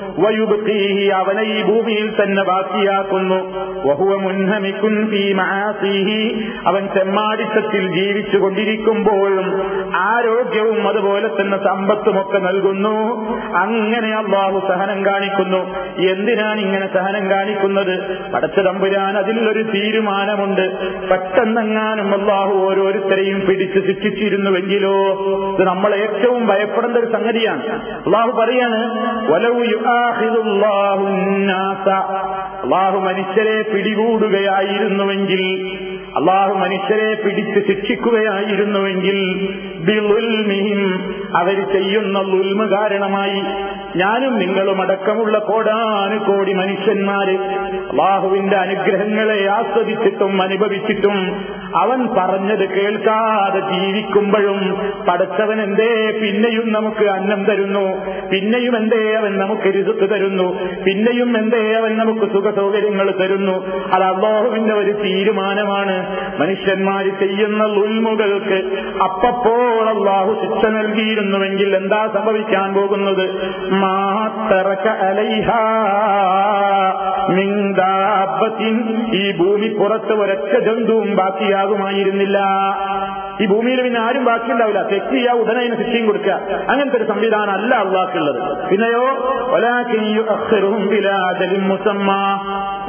വയുബീഹി അവനെ ഈ ഭൂമിയിൽ തന്നെ ബാക്കിയാക്കുന്നു. വഹുവ മുൻഹമിക്കുൻ ഫീ മആസിഹി. അവൻ ചെമ്മാടിത്തത്തിൽ ജീവിച്ചു കൊണ്ടിരിക്കുമ്പോഴും ആരോഗ്യവും അതുപോലെ തന്നെ സമ്പത്തുമൊക്കെ നൽകുന്നു. അങ്ങനെ അള്ളാഹു സഹനം കാണിക്കുന്നു. എന്തിനാണ് ഇങ്ങനെ സഹനം കാണിക്കുന്നത്? പടച്ച തമ്പുരാൻ അതിലൊരു തീരുമാനമുണ്ട്. പെട്ടെന്നെങ്ങാനും അള്ളാഹു ഓരോരുത്തരെയും പിടിച്ച് ശിക്ഷിച്ചിരുന്നുവെങ്കിലോ ഇത് നമ്മൾ ഏറ്റവും ഭയപ്പെടേണ്ട ഒരു സംഗതിയാണ്. അള്ളാഹു പറയാണ് വലവു അള്ളാഹു മനുഷ്യരെ പിടികൂടുകയായിരുന്നുവെങ്കിൽ അള്ളാഹു മനുഷ്യരെ പിടിച്ച് ശിക്ഷിക്കുകയായിരുന്നുവെങ്കിൽ അവർ ചെയ്യുന്ന ലുൽമ കാരണമായി ഞാനും നിങ്ങളും അടക്കമുള്ള കോടാനുകോടി മനുഷ്യന്മാര് അള്ളാഹുവിന്റെ അനുഗ്രഹങ്ങളെ ആസ്വദിച്ചിട്ടും അനുഭവിച്ചിട്ടും അവൻ പറഞ്ഞത് കേൾക്കാതെ ജീവിക്കുമ്പോഴും പടച്ചവൻ എന്തേ പിന്നെയും നമുക്ക് അന്നം തരുന്നു പിന്നെയും എന്തേ അവൻ നമുക്ക് രുതുക്ക് തരുന്നു പിന്നെയും എന്തേ അവൻ നമുക്ക് സുഖ സൗകര്യങ്ങൾ തരുന്നു. അത് അള്ളാഹുവിന്റെ ഒരു തീരുമാനമാണ്. മനുഷ്യന്മാർ ചെയ്യുന്ന ഉൽമുകൾക്ക് അപ്പപ്പോൾ അള്ളാഹു ശിക്ഷ നൽകിയിരുന്നുവെങ്കിൽ എന്താ സംഭവിക്കാൻ പോകുന്നത്? ഈ ഭൂമി പുറത്ത് ഒരൊറ്റ ജന്തുവും ബാക്കിയാകുമായിരുന്നില്ല. ഈ ഭൂമിയിൽ പിന്നെ ആരും ബാക്കിയുണ്ടാവില്ല. തെറ്റ് ചെയ്യാ ഉടനെ അതിന് ശിക്ഷയും കൊടുക്കുക. അങ്ങനത്തെ ഒരു സംവിധാനം അല്ല അള്ളാഹ്ക്കുള്ളത്. പിന്നെയോ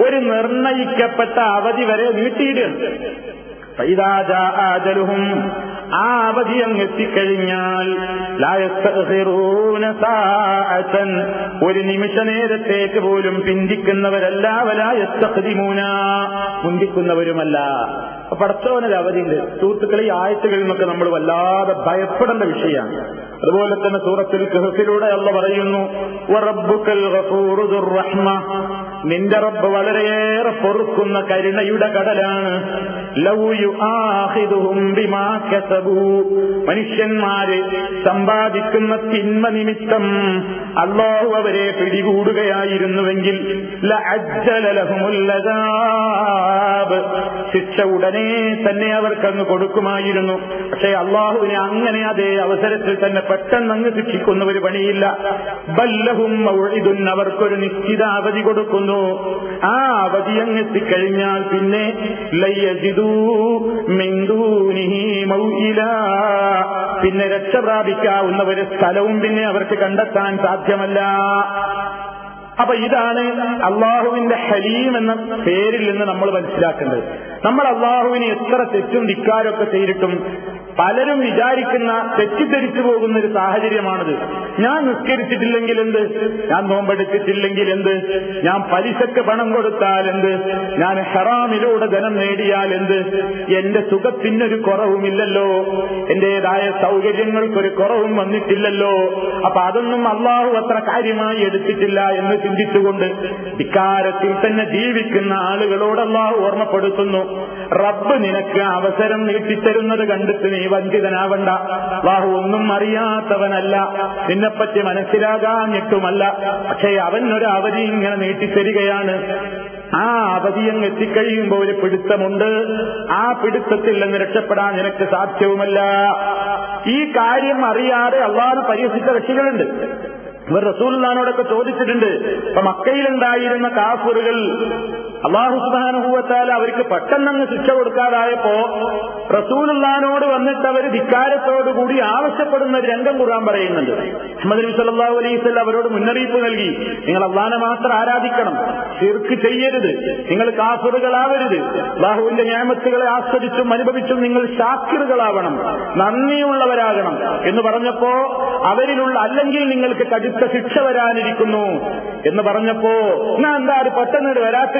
ഒരു നിർണയിക്കപ്പെട്ട അവധി വരെ നീട്ടിയിടുകയാണ്. ആജലുഹും ആ അവധി അങ്ങ് എത്തിക്കഴിഞ്ഞാൽ ഒരു നിമിഷ നേരത്തേക്ക് പോലും പിന്തിക്കുന്നവരല്ല വലായത്തൂന മുന്തിക്കുന്നവരുമല്ല. പടച്ചവനൊരു അവധിയുണ്ട്. സുഹൃത്തുക്കളെ ഈ ആഴ്ചകളിൽ നമ്മൾ വല്ലാതെ ഭയപ്പെടേണ്ട വിഷയമാണ്. അതുപോലെ തന്നെ സൂറത്തിൽ കൃഹത്തിലൂടെ അല്ല പറയുന്നു നിന്റെ റബ്ബ് വളരെയേറെ പൊറുക്കുന്ന കരുണയുടെ കടലാണ്. മനുഷ്യന്മാര് സമ്പാദിക്കുന്ന തിന്മ നിമിത്തം അള്ളാഹു അവരെ പിടികൂടുകയായിരുന്നുവെങ്കിൽ. ശിക്ഷ ഉടനെ തന്നെ അവർക്കങ്ങ് കൊടുക്കുമായിരുന്നു. പക്ഷേ അള്ളാഹുവിനെ അങ്ങനെ അതേ അവസരത്തിൽ തന്നെ പെട്ടെന്ന് അങ്ങ് ശിക്ഷിക്കുന്ന ഒരു പണിയില്ല. ബല്ലഹും അവർക്കൊരു നിശ്ചിത അവധി കൊടുക്കുന്നു. ആ അവധി അങ്ങ് എത്തിക്കഴിഞ്ഞാൽ പിന്നെ. പിന്നെ രക്ഷ പ്രാപിക്കാവുന്ന ഒരു സ്ഥലവും പിന്നെ അവർക്ക് കണ്ടെത്താൻ സാധ്യമല്ല അപ്പൊ ഇതാണ് അള്ളാഹുവിന്റെ ഹലീം എന്ന പേരിൽ നിന്ന് നമ്മൾ മനസ്സിലാക്കേണ്ടത് നമ്മൾ അള്ളാഹുവിനെ എത്ര തെറ്റും ധിക്കാരൊക്കെ ചെയ്തിട്ടും പലരും വിചാരിക്കുന്ന തെറ്റിദ്ധരിച്ചു പോകുന്ന ഒരു സാഹചര്യമാണിത്. ഞാൻ നിസ്കരിച്ചിട്ടില്ലെങ്കിൽ എന്ത് ഞാൻ നോമ്പെടുത്തിട്ടില്ലെങ്കിൽ എന്ത് ഞാൻ പലിശക്ക് പണം കൊടുത്താൽ എന്ത് ഞാൻ ഹറാമിലൂടെ ധനം നേടിയാൽ എന്ത് എന്റെ സുഖത്തിനൊരു കുറവുമില്ലല്ലോ. എന്റേതായ സൗകര്യങ്ങൾക്കൊരു കുറവും വന്നിട്ടില്ലല്ലോ. അപ്പൊ അതൊന്നും അള്ളാഹു അത്ര കാര്യമായി എടുത്തിട്ടില്ല എന്ന് ചിന്തിച്ചുകൊണ്ട് ഇക്കാര്യത്തിൽ തന്നെ ജീവിക്കുന്ന ആളുകളോട് ഓർമ്മപ്പെടുത്തുന്നു. റബ്ബ് നിനക്ക് അവസരം നീട്ടിത്തരുന്നത് കണ്ടിട്ട് നീ വഞ്ചിതനാവണ്ട. അള്ളാഹു ഒന്നും അറിയാത്തവനല്ല. നിന്നെപ്പറ്റി മനസ്സിലാകാഞ്ഞിട്ടുമല്ല. പക്ഷേ അവൻ ഒരു അവധി ഇങ്ങനെ നീട്ടിത്തരികയാണ്. ആ അവധിയങ്ങ് എത്തിക്കഴിയുമ്പോൾ ഒരു പിടുത്തമുണ്ട്. ആ പിടുത്തത്തിൽ നിന്ന് രക്ഷപ്പെടാൻ നിനക്ക് സാധ്യവുമല്ല. ഈ കാര്യം അറിയാതെ അള്ളാഹ് പരിഹസിച്ച കക്ഷികളുണ്ട് ഇവർ റസൂലിനോടൊക്കെ ചോദിച്ചിട്ടുണ്ട് ഇപ്പൊ മക്കയിലുണ്ടായിരുന്ന കാഫറുകൾ അള്ളാഹു സുബാനുഭൂവത്താൽ അവർക്ക് പെട്ടെന്നങ്ങ് ശിക്ഷ കൊടുക്കാതായപ്പോ റസൂലുള്ളാനോട് വന്നിട്ട് അവർ ധിക്കാരത്തോടുകൂടി ആവശ്യപ്പെടുന്ന ഒരു രംഗം കുറാൻ പറയുന്നുണ്ട്. അഹമ്മദ് നബി സല്ലല്ലാഹു അലൈഹി വസല്ലം അവരോട് മുന്നറിയിപ്പ് നൽകി നിങ്ങൾ അള്ളാനെ മാത്രം ആരാധിക്കണം ശിർക്ക് ചെയ്യരുത് നിങ്ങൾ കാഫറുകളാവരുത് അള്ളാഹുവിന്റെ ന്യായമത്തുകളെ ആസ്വദിച്ചും അനുഭവിച്ചും നിങ്ങൾ ഷാക്കിറുകളാവണം നന്ദിയുള്ളവരാകണം എന്ന് പറഞ്ഞപ്പോ അവരിലുള്ള അല്ലെങ്കിൽ നിങ്ങൾക്ക് കടുത്ത ശിക്ഷ വരാനിരിക്കുന്നു എന്ന് പറഞ്ഞപ്പോ ഞാൻ എന്താ അത് പെട്ടെന്ന് വരാത്ത?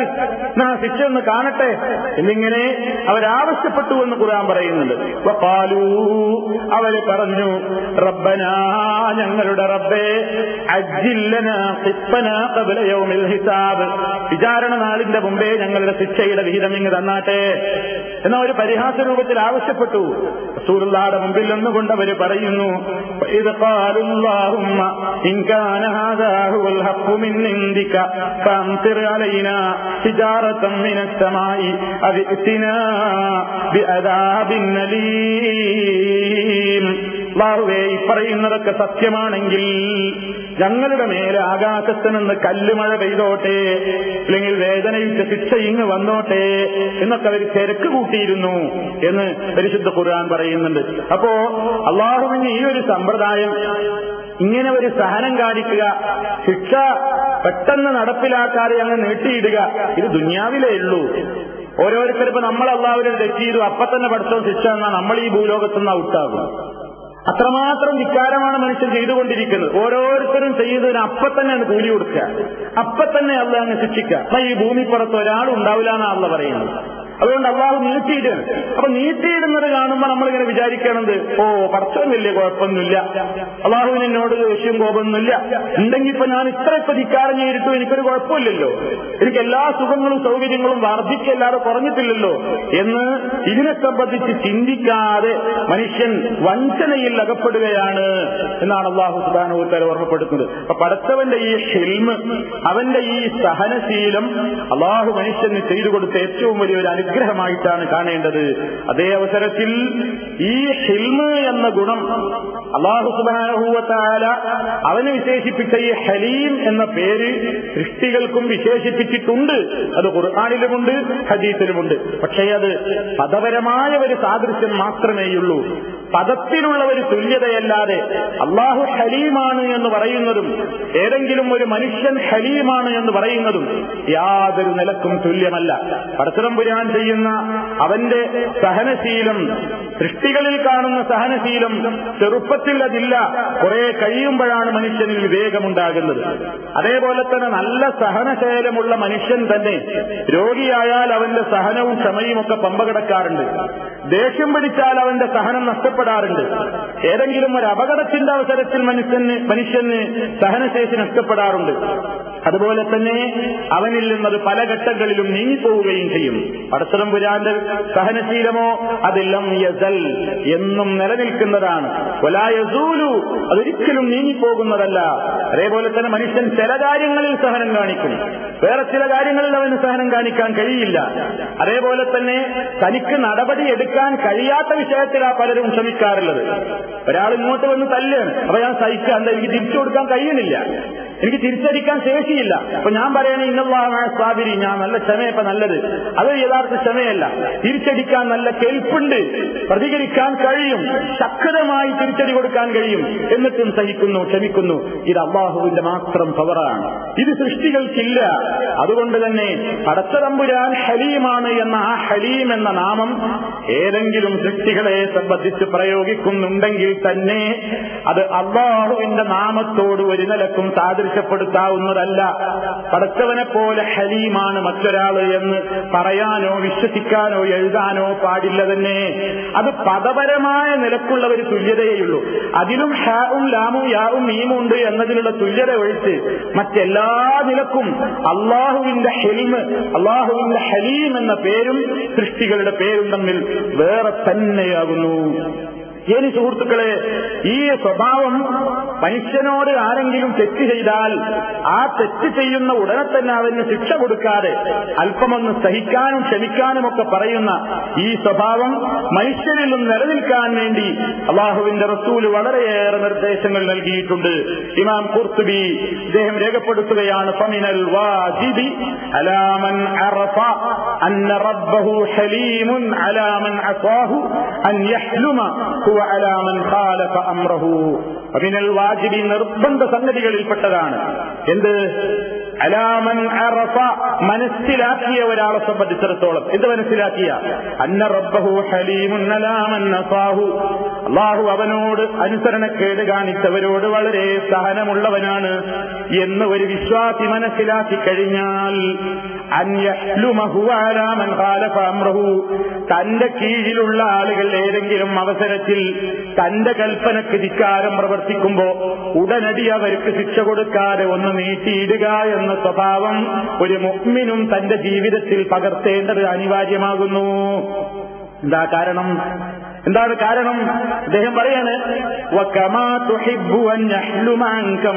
ഞാൻ ശിക്ഷ ഒന്ന് കാണട്ടെ? എന്നിങ്ങനെ അവരാവശ്യപ്പെട്ടു എന്ന് ഖുർആൻ പറയുന്നുണ്ട്. വഖാലൂ അവർ പറഞ്ഞു റബ്ബനാ ഞങ്ങളുടെ റബ്ബേ അജില്ലന യൗമിൽ ഹിസാബ്. വിചാരണ നാളിന്റെ മുമ്പേ ഞങ്ങളുടെ ശിക്ഷയുടെ വിഹിതം ഇങ്ങ് തന്നാട്ടെ. എന്ന ഒരു പരിഹാസ രൂപത്തിൽ ആവശ്യപ്പെട്ടു. സൂറുള്ളാടെ മുമ്പിൽ നിന്നുകൊണ്ട് അവർ പറയുന്നു ഇത് ഖാലുല്ലാഹുമ്മ ഇൻ കാന ഹാദാ ഹുവൽ ഹഖ്ഖു മിൻ ഇൻദിക ഫഅംതിർ അലൈനാ ഹിജാറതൻ മിനസ് സമാഇ അവ് ഇത്തിനാ ബിഅദാബിൻ അലീം. അള്ളാഹുവേ ഈ പറയുന്നതൊക്കെ സത്യമാണെങ്കിൽ ഞങ്ങളുടെ മേലെ ആകാശത്ത് നിന്ന് കല്ലുമഴ പെയ്തോട്ടെ അല്ലെങ്കിൽ വേദനയുറ്റ ശിക്ഷ ഇങ്ങ് വന്നോട്ടെ എന്നൊക്കെ അവർ തിരക്ക് കൂട്ടിയിരുന്നു എന്ന് പരിശുദ്ധ ഖുർആൻ പറയുന്നുണ്ട്. അപ്പോ അള്ളാഹുവിന് ഈ ഒരു സമ്പ്രദായം ഇങ്ങനെ ഒരു സഹനം കാണിക്കുക ശിക്ഷ പെട്ടെന്ന് നടപ്പിലാക്കാതെ അങ്ങ് നീട്ടിയിടുക ഇത് ദുന്യാവിലേ ഉള്ളൂ. ഓരോരുത്തരും ഇപ്പൊ നമ്മൾ അള്ളാഹുവിനെ തെറ്റ് ചെയ്തു അപ്പൊ തന്നെ പഠിച്ചോ ശിക്ഷ എന്നാൽ നമ്മൾ ഈ ഭൂലോകത്തുനിന്ന് ഔട്ടാകും അത്രമാത്രം വിചാരമാണ് മനുഷ്യൻ ചെയ്തുകൊണ്ടിരിക്കുന്നത്. ഓരോരുത്തരും ചെയ്യുന്നതിന് അപ്പൊ തന്നെയാണ് കൂലി കൊടുക്കുക. അപ്പൊ തന്നെ അല്ല അങ്ങ് ശിക്ഷിക്കുക. അപ്പൊ ഈ ഭൂമിപ്പുറത്ത് ഒരാളും ഉണ്ടാവില്ല എന്നാണ് അല്ല പറയുന്നത്. അതുകൊണ്ട് അള്ളാഹു നീട്ടിയിടുകയാണ് അപ്പൊ നീട്ടിയിടുന്നത് കാണുമ്പോൾ നമ്മളിങ്ങനെ വിചാരിക്കണത് ഓ പടച്ചവൻ വലിയ കുഴപ്പമൊന്നുമില്ല. അള്ളാഹുവിന് എന്നോട് ദേഷ്യം കോപമൊന്നുമില്ല. ഉണ്ടെങ്കിൽ ഇപ്പൊ ഞാൻ ഇത്ര ഇപ്പൊ ധിക്കാരം ചെയ്തിട്ടും എനിക്കൊരു കുഴപ്പമില്ലല്ലോ. എനിക്ക് എല്ലാ സുഖങ്ങളും സൗകര്യങ്ങളും വർദ്ധിക്കല്ലാതെ കുറഞ്ഞിട്ടില്ലല്ലോ. എന്ന് ഇതിനെ സംബന്ധിച്ച് ചിന്തിക്കാതെ മനുഷ്യൻ വഞ്ചനയിൽ അകപ്പെടുകയാണ് എന്നാണ് അള്ളാഹു സുബാനുത്താൽ ഓർമ്മപ്പെടുത്തുന്നത്. അപ്പൊ പടച്ചവന്റെ ഈ ഷെൽമ് അവന്റെ ഈ സഹനശീലം അള്ളാഹു മനുഷ്യന് ചെയ്തു കൊടുത്ത ഏറ്റവും വലിയൊരു അനുഗ്രഹം അനുഗ്രഹമായിട്ടാണ് കാണേണ്ടത്. അതേ അവസരത്തിൽ ഈ ഹിൽമ് എന്ന ഗുണം അള്ളാഹു സുബാനഹൂവത്താല അവന് വിശേഷിപ്പിച്ച ഈ ഹലീം എന്ന പേര് സൃഷ്ടികൾക്കും വിശേഷിപ്പിച്ചിട്ടുണ്ട്. അത് ഖുർആാനിലുമുണ്ട് ഹദീസിലുമുണ്ട്. പക്ഷേ അത് പദപരമായ ഒരു സാദൃശ്യം മാത്രമേയുള്ളൂ. പദത്തിലുള്ള ഒരു തുല്യതയല്ലാതെ അള്ളാഹു ഹലീമാണ് എന്ന് പറയുന്നതും ഏതെങ്കിലും ഒരു മനുഷ്യൻ ഹലീമാണ് എന്ന് പറയുന്നതും യാതൊരു നിലക്കും തുല്യമല്ല. പടച്ചിറമ്പുരാൻ ചെയ്യുന്ന അവന്റെ സഹനശീലം സൃഷ്ടികളിൽ കാണുന്ന സഹനശീലം ചെറുപ്പത്തിൽ അതില്ല. കുറെ കഴിയുമ്പോഴാണ് മനുഷ്യനിൽ വിവേകമുണ്ടാകുന്നത്. അതേപോലെ തന്നെ നല്ല സഹനശീലമുള്ള മനുഷ്യൻ തന്നെ രോഗിയായാൽ അവന്റെ സഹനവും ക്ഷമയും ഒക്കെ പമ്പ കിടക്കാറുണ്ട്. ദേഷ്യം പിടിച്ചാൽ അവന്റെ സഹനം നഷ്ടപ്പെടാറുണ്ട്. ഏതെങ്കിലും ഒരു അപകടത്തിന്റെ അവസരത്തിൽ മനുഷ്യന് മനുഷ്യന് സഹനശേഷി നഷ്ടപ്പെടാറുണ്ട്. അതുപോലെ തന്നെ അവനിൽ നിന്നത് പല ഘട്ടങ്ങളിലും നീങ്ങിപ്പോവുകയും ചെയ്യും. പടത്തരം പുരാന്റെ സഹനശീലമോ അതെല്ലാം യസൽ എന്നും നിലനിൽക്കുന്നതാണ്. ഒലായസൂലു അതൊരിക്കലും നീങ്ങിപ്പോകുന്നതല്ല. അതേപോലെ തന്നെ മനുഷ്യൻ ചില കാര്യങ്ങളിൽ സഹനം കാണിക്കും. വേറെ ചില കാര്യങ്ങളിൽ അവന് സഹനം കാണിക്കാൻ കഴിയില്ല. അതേപോലെ തന്നെ തനിക്ക് നടപടി എടുക്കാൻ കഴിയാത്ത വിഷയത്തിലാ പലരും ശ്രമിക്കാറുള്ളത്. ഒരാൾ ഇങ്ങോട്ട് വന്ന് തല്ലാണ്. അപ്പൊ ഞാൻ സഹിക്കാൻ എനിക്ക് തിരിച്ചു കൊടുക്കാൻ കഴിയുന്നില്ല. എനിക്ക് തിരിച്ചടിക്കാൻ ശേഷിയില്ല. അപ്പൊ ഞാൻ പറയണേ ഇന്നുള്ള സ്വാതിരി ഞാൻ നല്ല ക്ഷമയപ്പ നല്ലത്. അത് യഥാർത്ഥ ക്ഷമയല്ല. തിരിച്ചടിക്കാൻ നല്ല കെൽപ്പുണ്ട്. പ്രതികരിക്കാൻ കഴിയും. ശക്തമായി തിരിച്ചടി കൊടുക്കാൻ കഴിയും. എന്നിട്ടും സഹിക്കുന്നു ക്ഷമിക്കുന്നു. ഇത് അള്ളാഹുവിന്റെ മാത്രം പവറാണ്. ഇത് സൃഷ്ടികൾക്കില്ല. അതുകൊണ്ട് തന്നെ പടച്ചതമ്പുരാൻ ഹലീമാണ് എന്ന ആ ഹലീം എന്ന നാമം ഏതെങ്കിലും സൃഷ്ടികളെ സംബന്ധിച്ച് പ്രയോഗിക്കുന്നുണ്ടെങ്കിൽ തന്നെ അത് അള്ളാഹുവിന്റെ നാമത്തോട് ഒരു നിലക്കും സാദൃശ്യപ്പെടുത്താവുന്നതല്ല. പടച്ചവനെ പോലെ ഹലീമാണ് മറ്റൊരാൾ എന്ന് പറയാനോ വിശ്വസിക്കാനോ എഴുതാനോ പാടില്ല തന്നെ. അത് പദപരമായ നിലക്കുള്ള ഒരു തുല്യതയേയുള്ളൂ. അതിലും ഹാവും ലാമും യാവും മീമും ഉണ്ട് എന്നതിനുള്ള തുല്യത ഒഴിച്ച് മറ്റെല്ലാ നിലക്കും അള്ളാഹുവിന്റെ ഹെലിമ് അള്ളാഹുവിന്റെ ഹലീം എന്ന പേരും സൃഷ്ടികളുടെ പേരും തമ്മിൽ വേറെ തന്നെയാകുന്നു. ഇനി സുഹൃത്തുക്കളെ ഈ സ്വഭാവം മനുഷ്യനോട് ആരെങ്കിലും തെറ്റ് ചെയ്താൽ ആ തെറ്റ് ചെയ്യുന്ന ഉടനെ തന്നെ അവന് ശിക്ഷ കൊടുക്കാതെ അല്പമൊന്ന് സഹിക്കാനും ക്ഷമിക്കാനും ഒക്കെ പറയുന്ന ഈ സ്വഭാവം മനുഷ്യരിൽ നിന്ന് നിലനിൽക്കാൻ വേണ്ടി അള്ളാഹുവിന്റെ റസൂൽ വളരെയേറെ നിർദ്ദേശങ്ങൾ നൽകിയിട്ടുണ്ട്. ഇമാം കുർത്തുബി ഇദ്ദേഹം രേഖപ്പെടുത്തുകയാണ് ഫമിനൽ വാജിബി അലാമൻ അറഫ അന്ന റബ്ബഹു ഹലീമുൻ അലാമൻ അസാഹു അൻ യഹ്ലുമ ഫമിനൽ വാജിബി നിർബന്ധ സംഗതികളിൽപ്പെട്ടതാണ് എന്ത്? അലാമൻ അറഫ മനസ്സിലാക്കിയ ഒരാളെ സംബന്ധിച്ചിടത്തോളം. എന്ത് മനസ്സിലാക്കിയ? അന്ന റബ്ബഹു ഹലീമുൻ അലാമൻ നസാഹു അള്ളാഹു അവനോട് അനുസരണക്കേട് കാണിച്ചവരോട് വളരെ സഹനമുള്ളവനാണ് എന്ന് ഒരു വിശ്വാസി മനസ്സിലാക്കി കഴിഞ്ഞാൽ തന്റെ കീഴിലുള്ള ആളുകൾ ഏതെങ്കിലും അവസരത്തിൽ തന്റെ കൽപ്പനക്ക് ധിക്കാരം പ്രവർത്തിക്കുമ്പോ ഉടനടി അവർക്ക് ശിക്ഷ കൊടുക്കാതെ ഒന്ന് നീട്ടിയിടുക എന്ന സ്വഭാവം ഒരു മുഗ്മിനും തന്റെ ജീവിതത്തിൽ പകർത്തേണ്ടത് അനിവാര്യമാകുന്നു. എന്താ കാരണം? എന്താണ് കാരണം? അദ്ദേഹം പറയാണ് "വകമാ തുഹിബ്ബു അൻ യഹ്ലുമ അൻക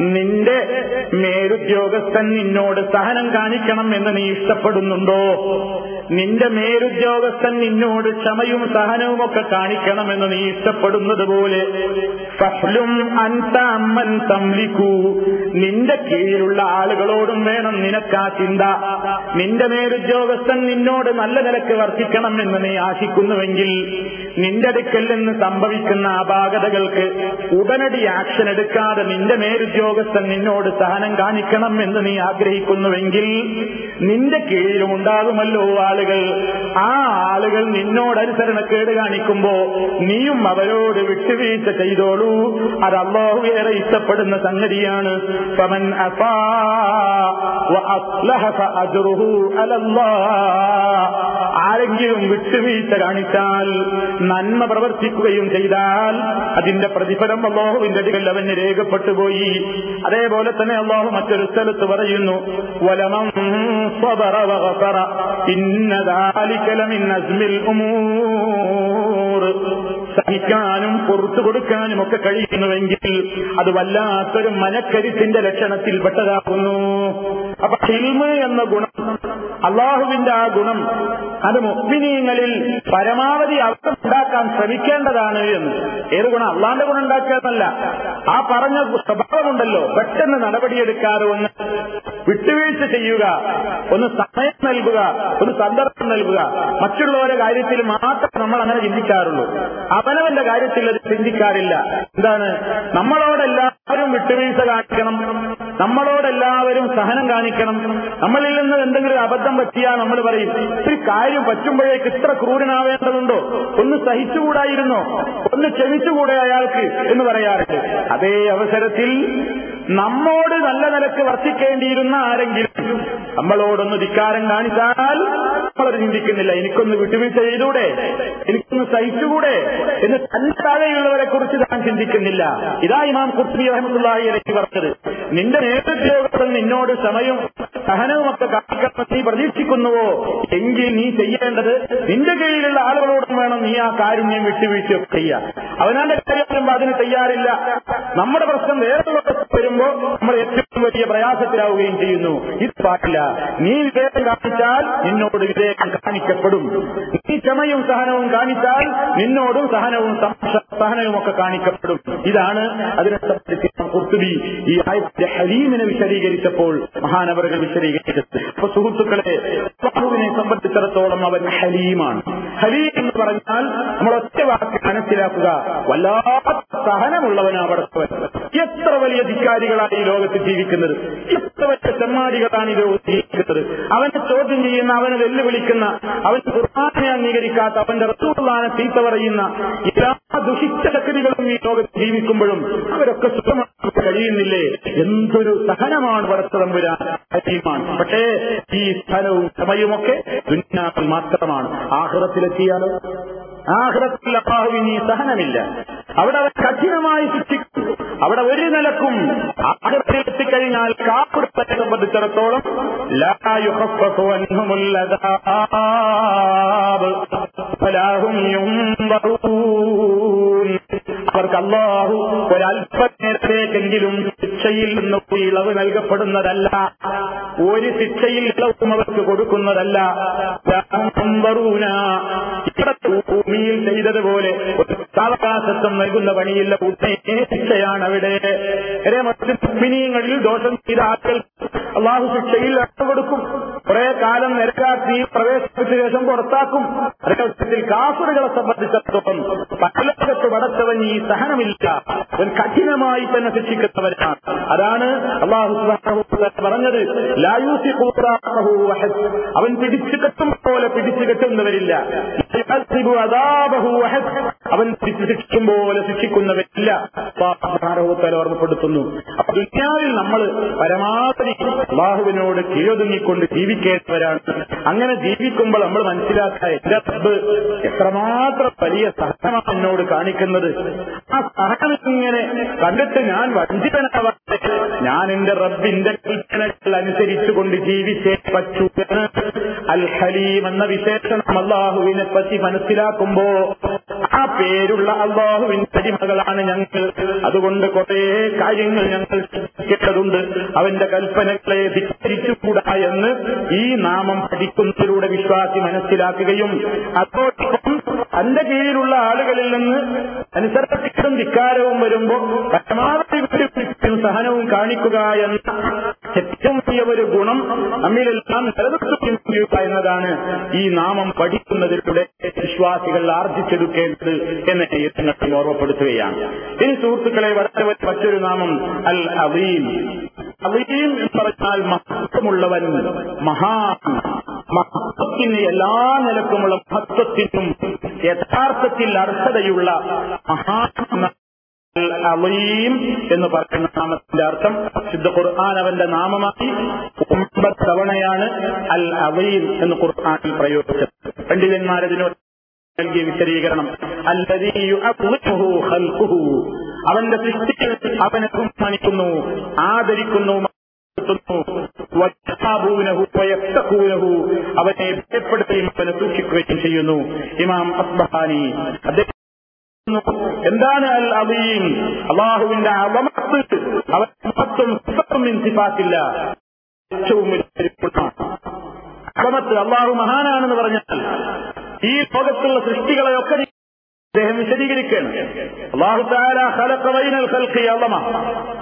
നിന്റെ മേലുദ്യോഗസ്ഥൻ നിന്നോട് സഹനം കാണിക്കണം എന്ന് നീ ഇഷ്ടപ്പെടുന്നുണ്ടോ? നിന്റെ മേലുദ്യോഗസ്ഥൻ നിന്നോട് ക്ഷമയും സഹനവും ഒക്കെ കാണിക്കണമെന്ന് നീ ഇഷ്ടപ്പെടുന്നത് പോലെ. നിന്റെ കീഴിലുള്ള ആളുകളോടും വേണം നിനക്കാ ചിന്ത. നിന്റെ മേലുദ്യോഗസ്ഥൻ നിന്നോട് നല്ല നിലയ്ക്ക് വർത്തിക്കണം എന്ന് നീ ആശിക്കുന്നുവെങ്കിൽ നിന്റെ അടുക്കൽ നിന്ന് സംഭവിക്കുന്ന അപാകതകൾക്ക് ഉടനടി ആക്ഷൻ എടുക്കാതെ നിന്റെ മേലുദ്യോഗസ്ഥൻ നിന്നോട് സഹനം കാണിക്കണം എന്ന് നീ ആഗ്രഹിക്കുന്നുവെങ്കിൽ നിന്റെ കീഴിലും ഉണ്ടാകുമല്ലോ ആളുകൾ ആ ആളുകൾ നിന്നോട് അനുസരണക്കേട് കാണിക്കുമ്പോ നീയും അവരോട് വിട്ടുവീഴ്ച ചെയ്തോളൂ. അത് അള്ളാഹു ഏറെ ഇഷ്ടപ്പെടുന്ന സംഗതിയാണ്. പവൻ. ആരെങ്കിലും വിട്ടുവീഴ്ച കാണിച്ചാൽ നന്മ പ്രവർത്തിക്കുകയും ചെയ്താൽ അതിന്റെ പ്രതിഫലം അള്ളാഹുവിന്റെ അടികൾ അവന് രേഖപ്പെട്ടുപോയി അതേപോലെ തന്നെ അള്ളാഹു മറ്റൊരു സ്ഥലത്ത് പറയുന്നു വലമം സഹിക്കാനും പുറത്തു കൊടുക്കാനും ഒക്കെ കഴിയുന്നുവെങ്കിൽ അത് വല്ലാത്തൊരു മനക്കരുത്തിന്റെ ലക്ഷണത്തിൽപ്പെട്ടതാകുന്നു അപ്പൊ ഹിൽമ എന്ന ഗുണം അള്ളാഹുവിന്റെ ആ ഗുണം അത് മുക്മിനീങ്ങളിൽ പരമാവധി അർത്ഥം ഉണ്ടാക്കാൻ ശ്രമിക്കേണ്ടതാണ് എന്ന്. ഏത് ഗുണം? അള്ളാന്റെ ഗുണം ഉണ്ടാക്കിയതല്ല ആ പറഞ്ഞ സ്വഭാവമുണ്ടല്ലോ. പെട്ടെന്ന് നടപടിയെടുക്കാതെ ഒന്ന് വിട്ടുവീഴ്ച ചെയ്യുക ഒന്ന് സമയം നൽകുക ഒരു സന്ദർഭം നൽകുക. മറ്റുള്ളവരുടെ കാര്യത്തിൽ മാത്രം നമ്മൾ അങ്ങനെ ചിന്തിക്കാറുള്ളൂ. അവനവന്റെ കാര്യത്തിൽ അത് ചിന്തിക്കാറില്ല. എന്താണ്? നമ്മളോടെല്ലാവരും വിട്ടുവീഴ്ച കാണിക്കണം. നമ്മളോടെല്ലാവരും സഹനം കാണിക്കണം. നമ്മളിൽ നിന്ന് എന്തെങ്കിലും അബദ്ധം പറ്റിയാൽ നമ്മൾ പറയും ഒരു കാര്യം പറ്റുമ്പോഴേക്ക് ഇത്ര ക്രൂരനാവേണ്ടതുണ്ടോ? ഒന്ന് സഹിച്ചുകൂടായിരുന്നോ? ഒന്ന് ക്ഷമിച്ചുകൂടെ അയാൾക്ക്? എന്ന് പറയാറുണ്ട്. അതേ അവസരത്തിൽ നമ്മോട് നല്ല നിലയ്ക്ക് വർത്തിക്കേണ്ടിയിരുന്ന ആരെങ്കിലും നമ്മളോടൊന്ന് ധിക്കാരം കാണിച്ചാൽ നമ്മളത് ചിന്തിക്കുന്നില്ല. എനിക്കൊന്ന് വിട്ടുവീഴ്ച ചെയ്തൂടെ? എനിക്കൊന്ന് സഹിച്ചുകൂടെ? എന്ന് തന്റെ താഴെയുള്ളവരെ കുറിച്ച് താൻ ചിന്തിക്കുന്നില്ല. ഇതാ ഇമാം കുർത്തി അഹമ്മദുല്ലാഹി അലൈഹി പറഞ്ഞത്. നിന്റെ നേതൃത്വത്തിൽ നിന്നോട് സമയവും സഹനവുമൊക്കെ കാണിക്കണം നീ പ്രതീക്ഷിക്കുന്നുവോ? എങ്കിൽ നീ ചെയ്യേണ്ടത് നിന്റെ കീഴിലുള്ള ആളുകളോടും വേണം നീ ആ കാരുണ്യം വിട്ടുവീഴ്ച ചെയ്യുക. അവനാന്റെ കാര്യം അതിന് തയ്യാറില്ല. നമ്മുടെ പ്രശ്നം വേറെ വരുമ്പോ നമ്മൾ ഏറ്റവും വലിയ പ്രയാസത്തിലാവുകയും ചെയ്യുന്നു. ഇത് പാടില്ല. നീ വിവേകം കാണിച്ചാൽ നിന്നോട് വിവേകം കാണിക്കപ്പെടും. നീ ക്ഷമയും സഹനവും കാണിച്ചാൽ നിന്നോടും സഹനവും സഹനവും ഒക്കെ കാണിക്കപ്പെടും. ഇതാണ് അതിനെ സംബന്ധിച്ച് ഈ ആയത്തിന്റെ ഹലീമിനെ വിശദീകരിച്ചപ്പോൾ മഹാനവറുകൾ വിശദീകരിച്ചത്. അപ്പൊ സുഹൃത്തുക്കളെ ബാഹുവിനെ സംബന്ധിച്ചിടത്തോളം അവൻ ഹലീമാണ്. ഹലീം എന്ന് പറഞ്ഞാൽ നമ്മൾ ഒറ്റ വാക്ക് മനസ്സിലാക്കുക. വല്ലാത്ത സഹനമുള്ളവനാ പടച്ചവൻ എത്ര വലിയ ധിക്കാരികളാണ് ഈ ലോകത്ത് ജീവിക്കുന്നത്? എത്ര വലിയ ചെമ്മാടികളാണ് ഈ ലോകത്ത് ജീവിക്കുന്നത്? അവനെ ചോദ്യം ചെയ്യുന്ന അവനെ വെല്ലുവിളിക്കുന്ന അവൻ കുർബാനെ അംഗീകരിക്കാത്ത അവന്റെ റസൂർദാനെ ചീത്ത പറയുന്ന എല്ലാ ദുഷിച്ച ശക്തികളും ഈ ലോകത്ത് ജീവിക്കുമ്പോഴും അവരൊക്കെ സുഖമാക്കാൻ കഴിയുന്നില്ലേ? എന്തൊരു സഹനമാണ് പടച്ചതമ്പുരാൻ വരാൻ പക്ഷേ ഈ സ്ഥലവും സമയവുമൊക്കെ ദുന്യാവിൽ മാത്രമാണ്. ആഹൃതത്തിലെത്തിയാലും ആഹൃതത്തിൽ അപ്പാഹുവിന് ഈ സഹനമില്ല. അവിടെ അവർ കഠിനമായി ശിക്ഷിക്കും അവിടെ ഒരു നിലക്കും ആഹ്റത്തിലെത്തിക്കഴിഞ്ഞാൽ കാപ്പുറത്തെ സംബന്ധിച്ചിടത്തോളം അവർക്ക് അള്ളാഹു ഒരല്പനേരത്തേക്കെങ്കിലും ശിക്ഷയിൽ നിന്ന് ഇളവ് നൽകപ്പെടുന്നതല്ല. ഒരു ശിക്ഷയിൽ അവർക്ക് കൊടുക്കുന്നതല്ല. ഭൂമിയിൽ ചെയ്തതുപോലെ ഒരു സാവകാശത്വം നൽകുന്ന പണിയില്ല. ശിക്ഷയാണ് അവിടെ മിനിയങ്ങളിൽ ദോഷം ചെയ്ത ആളുകൾ അള്ളാഹു ശിക്ഷയിൽ ഇളവ് കൊടുക്കും കുറെ കാലം നിരക്കാക്കി പ്രവേശിപ്പിച്ച ശേഷം പുറത്താക്കും. അതേ കാഫറുകളെ സംബന്ധിച്ചിടത്തോളം പലലോകത്ത് പടച്ചവൻ ഈ സഹനമില്ല. അവൻ കഠിനമായി തന്നെ ശിക്ഷിക്കുന്നവരാണ് അതാണ് അള്ളാഹു പറഞ്ഞത്. ലായൂസി അവൻ പിടിച്ചു കെട്ടും പോലെ പിടിച്ചു കെട്ടുന്നവരില്ല. അവൻ ശിക്ഷിക്കും പോലെ ശിക്ഷിക്കുന്നവരില്ല. ഓർമ്മപ്പെടുത്തുന്നു. അപ്പൊ ദുന്യാവിൽ നമ്മൾ പരമാവധി അള്ളാഹുവിനോട് കീഴൊതുങ്ങിക്കൊണ്ട് ജീവിക്കേണ്ടവരാണ്. അങ്ങനെ ജീവിക്കുമ്പോൾ നമ്മൾ മനസ്സിലാക്കുക എത്രമാത്രം വലിയ സഹനമാണ് എന്നോട് കാണിക്കുന്നത്. ആ സഹനം ഇങ്ങനെ കണ്ടിട്ട് ഞാൻ വഞ്ചിതനാവാതെ ഞാൻ എന്റെ റബ്ബിന്റെ കൽപ്പനകൾ അനുസരിച്ചുകൊണ്ട് ജീവിച്ചേ പറ്റൂ അൽ ഹലീം എന്ന വിശേഷണം അള്ളാഹുവിനെ പറ്റി മനസ്സിലാക്കുമ്പോ ആ പേരുള്ള അള്ളാഹുവിന്റെ അടിമകളാണ് ഞങ്ങൾ. അതുകൊണ്ട് കുറെ കാര്യങ്ങൾ ഞങ്ങൾ ശ്രദ്ധിക്കേണ്ടതുണ്ട്. അവന്റെ കൽപ്പനകളെ ധിക്കരിച്ചുകൂടാ എന്ന് ഈ നാമം പഠിക്കുന്നതിലൂടെ വിശ്വാസി മനസ്സിലാക്കുകയും അതോടൊപ്പം തന്റെ കീഴിലുള്ള ആളുകളിൽ നിന്ന് അനുസരണത്തിനും ധിക്കാരവും വരുമ്പോൾ പരമാവധി സഹനവും കാണിക്കുക എന്ന ഏറ്റവും വലിയ ഒരു ഗുണം നമ്മിലെല്ലാം നിലനിർത്തുകയും എന്നതാണ് ഈ നാമം പഠിക്കുന്നതിലൂടെ വിശ്വാസികൾ ആർജിച്ചെടുക്കേണ്ടത് എന്ന് യത്നത്തിൽ ഓർമ്മപ്പെടുത്തുകയാണ്. ഇനി സുഹൃത്തുക്കളെ വളരെ മറ്റൊരു നാമം അൽ അവീം അവീം എന്ന് പറഞ്ഞാൽ മഹത്വമുള്ളവൻ മഹാ മഹത്വത്തിന് എല്ലാ നിലക്കുമുള്ള മഹത്വത്തിനും യഥാർത്ഥത്തിൽ അർഹതയുള്ള മഹാ അലീം എന്ന് പറയുന്ന നാമത്തിന്റെ അർത്ഥം സിദ്ധ ഖുർആൻ അവന്റെ നാമമായി ഒമ്പത് തവണയാണ് അൽ അലീം എന്ന് ഖുർആാനിൽ പ്രയോഗിച്ചത്. പണ്ഡിതന്മാരതിനോട് നൽകിയ വിശദീകരണം. അവന്റെ സൃഷ്ടികൾ അവനെ ബഹുമാനിക്കുന്നു ആദരിക്കുന്നു അവനെ ഭയപ്പെടുത്തുകയും അവനെ സൂക്ഷിക്കുകയും ചെയ്യുന്നു. ഇമാം അസ്ബഹാനി അദ്ദേഹം എന്താണ് അൽ അബീം അള്ളാഹുവിന്റെ അവമത്ത് അവൻ മഹത്വം ഏറ്റവും അവമത്ത് അള്ളാഹു മഹാനാണെന്ന് പറഞ്ഞാൽ ഈ ലോകത്തുള്ള സൃഷ്ടികളെയൊക്കെ അദ്ദേഹം വിശദീകരിക്കുകയാണ് അള്ളാഹു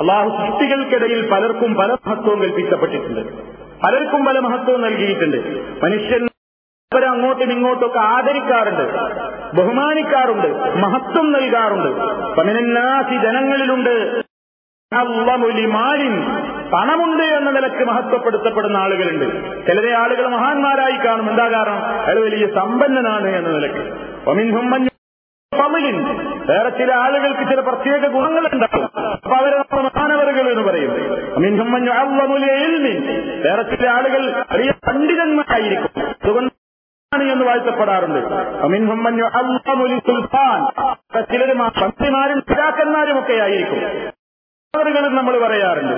അള്ളാഹു സൃഷ്ടികൾക്കിടയിൽ പലർക്കും പല മഹത്വവും കൽപ്പിക്കപ്പെട്ടിട്ടുണ്ട്. പലർക്കും പല മഹത്വവും നൽകിയിട്ടുണ്ട്. മനുഷ്യൻ അങ്ങോട്ടും ഇങ്ങോട്ടൊക്കെ ആദരിക്കാറുണ്ട് ബഹുമാനിക്കാറുണ്ട് മഹത്വം നൽകാറുണ്ട്. പതിനെന്നാസി ജനങ്ങളിലുണ്ട്. പണമുണ്ട് എന്ന നിലയ്ക്ക് മഹത്വപ്പെടുത്തപ്പെടുന്ന ആളുകളുണ്ട്. ചിലരെ ആളുകൾ മഹാന്മാരായി കാണും. എന്താ കാരണം? അയാൾ വലിയ സമ്പന്നനാണ് എന്ന നിലയ്ക്ക്. ഫമിലിൻ വേറെ ചില ആളുകൾക്ക് ചില പ്രത്യേക ഗുണങ്ങൾ ഉണ്ടാകും അപ്പൊ അവരെ നമ്മൾ എന്ന് പറയും. വേറെ ചില ആളുകൾ വലിയ പണ്ഡിതന്മാരായിരിക്കും. അതുകൊണ്ട് എന്ന് വാഴ്ത്തപ്പെടാറുണ്ട്. ചിലർ മന്ത്രിമാരും പിതാക്കന്മാരും ഒക്കെ ആയിരിക്കും ും. നമ്മൾ പറയാറുണ്ട്.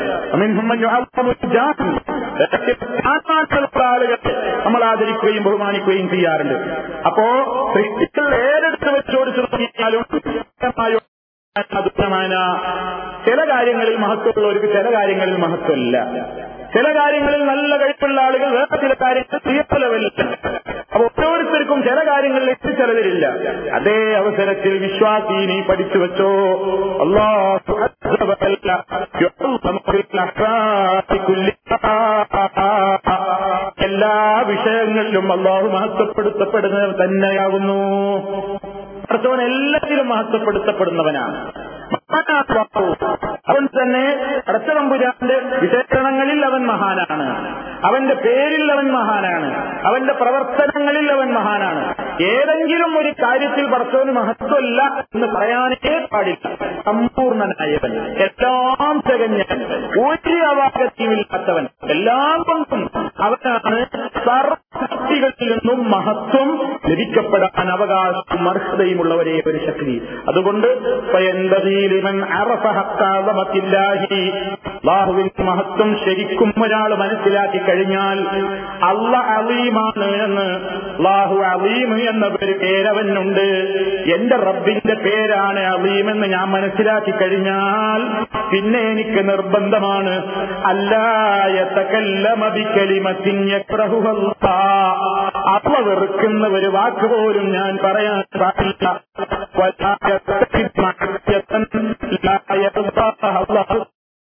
ആളുകളെ നമ്മൾ ആദരിക്കുകയും ബഹുമാനിക്കുകയും ചെയ്യാറുണ്ട്. അപ്പോ സൃഷ്ടികൾ ഏതെടുത്ത് വെച്ചോടിച്ചു നോക്കിയാലും ചില കാര്യങ്ങളിൽ മഹത്വമുള്ളവർക്ക് ചില കാര്യങ്ങളിൽ മഹത്വമില്ല. ചില കാര്യങ്ങളിൽ നല്ല കഴിപ്പുള്ള ആളുകൾ വേറെ ചില കാര്യങ്ങൾ പ്രിയപ്പെടവല്ല അപ്പൊ ഓരോരുത്തർക്കും ചില കാര്യങ്ങളിൽ എത്തിച്ചെലവരില്ല അതേ അവസരത്തിൽ വിശ്വാസി നീ പഠിച്ചു വെച്ചോ. അള്ളാഹു എല്ലാ വിഷയങ്ങളിലും അള്ളാഹു മഹത്വപ്പെടുത്തപ്പെടുന്നവർ തന്നെയാകുന്നു. അടുത്തവൻ എല്ലാത്തിലും മഹത്വപ്പെടുത്തപ്പെടുന്നവനാണ്. അവൻ തന്നെ അടച്ചതമ്പുരാന്റെ വിശേഷണങ്ങളിൽ അവൻ മഹാനാണ്. അവന്റെ പേരിൽ അവൻ മഹാനാണ്. അവന്റെ പ്രവർത്തനങ്ങളിൽ അവൻ മഹാനാണ്. ഏതെങ്കിലും ഒരു കാര്യത്തിൽ പടച്ചവന് മഹത്വമല്ല എന്ന് പറയാനേ പാടില്ല. സമ്പൂർണനായവൻ എല്ലാം തികഞ്ഞവൻ ഒരു അവാഗത്യമില്ലാത്തവൻ എല്ലാം കൊണ്ടും അവനാണ് സർവശക്തികളിൽ നിന്നും മഹത്വം ലഭിക്കപ്പെടാൻ അവകാശം അർഹതയുമുള്ളവരെ ഒരു ശക്തി. അതുകൊണ്ട് മഹത്വം ശരിക്കും ഒരാൾ മനസ്സിലാക്കി കഴിഞ്ഞാൽ അള്ള അലീമാണ് എന്ന് ലാഹു അലീം എന്ന ഒരു പേരവനുണ്ട്. എന്റെ റബ്ബിന്റെ പേരാണ് അലീം എന്ന് ഞാൻ മനസ്സിലാക്കി കഴിഞ്ഞാൽ പിന്നെ എനിക്ക് നിർബന്ധമാണ്. അള്ള വെറുക്കുന്ന ഒരു വാക്ക് പോലും ഞാൻ പറയാൻ പാടില്ല.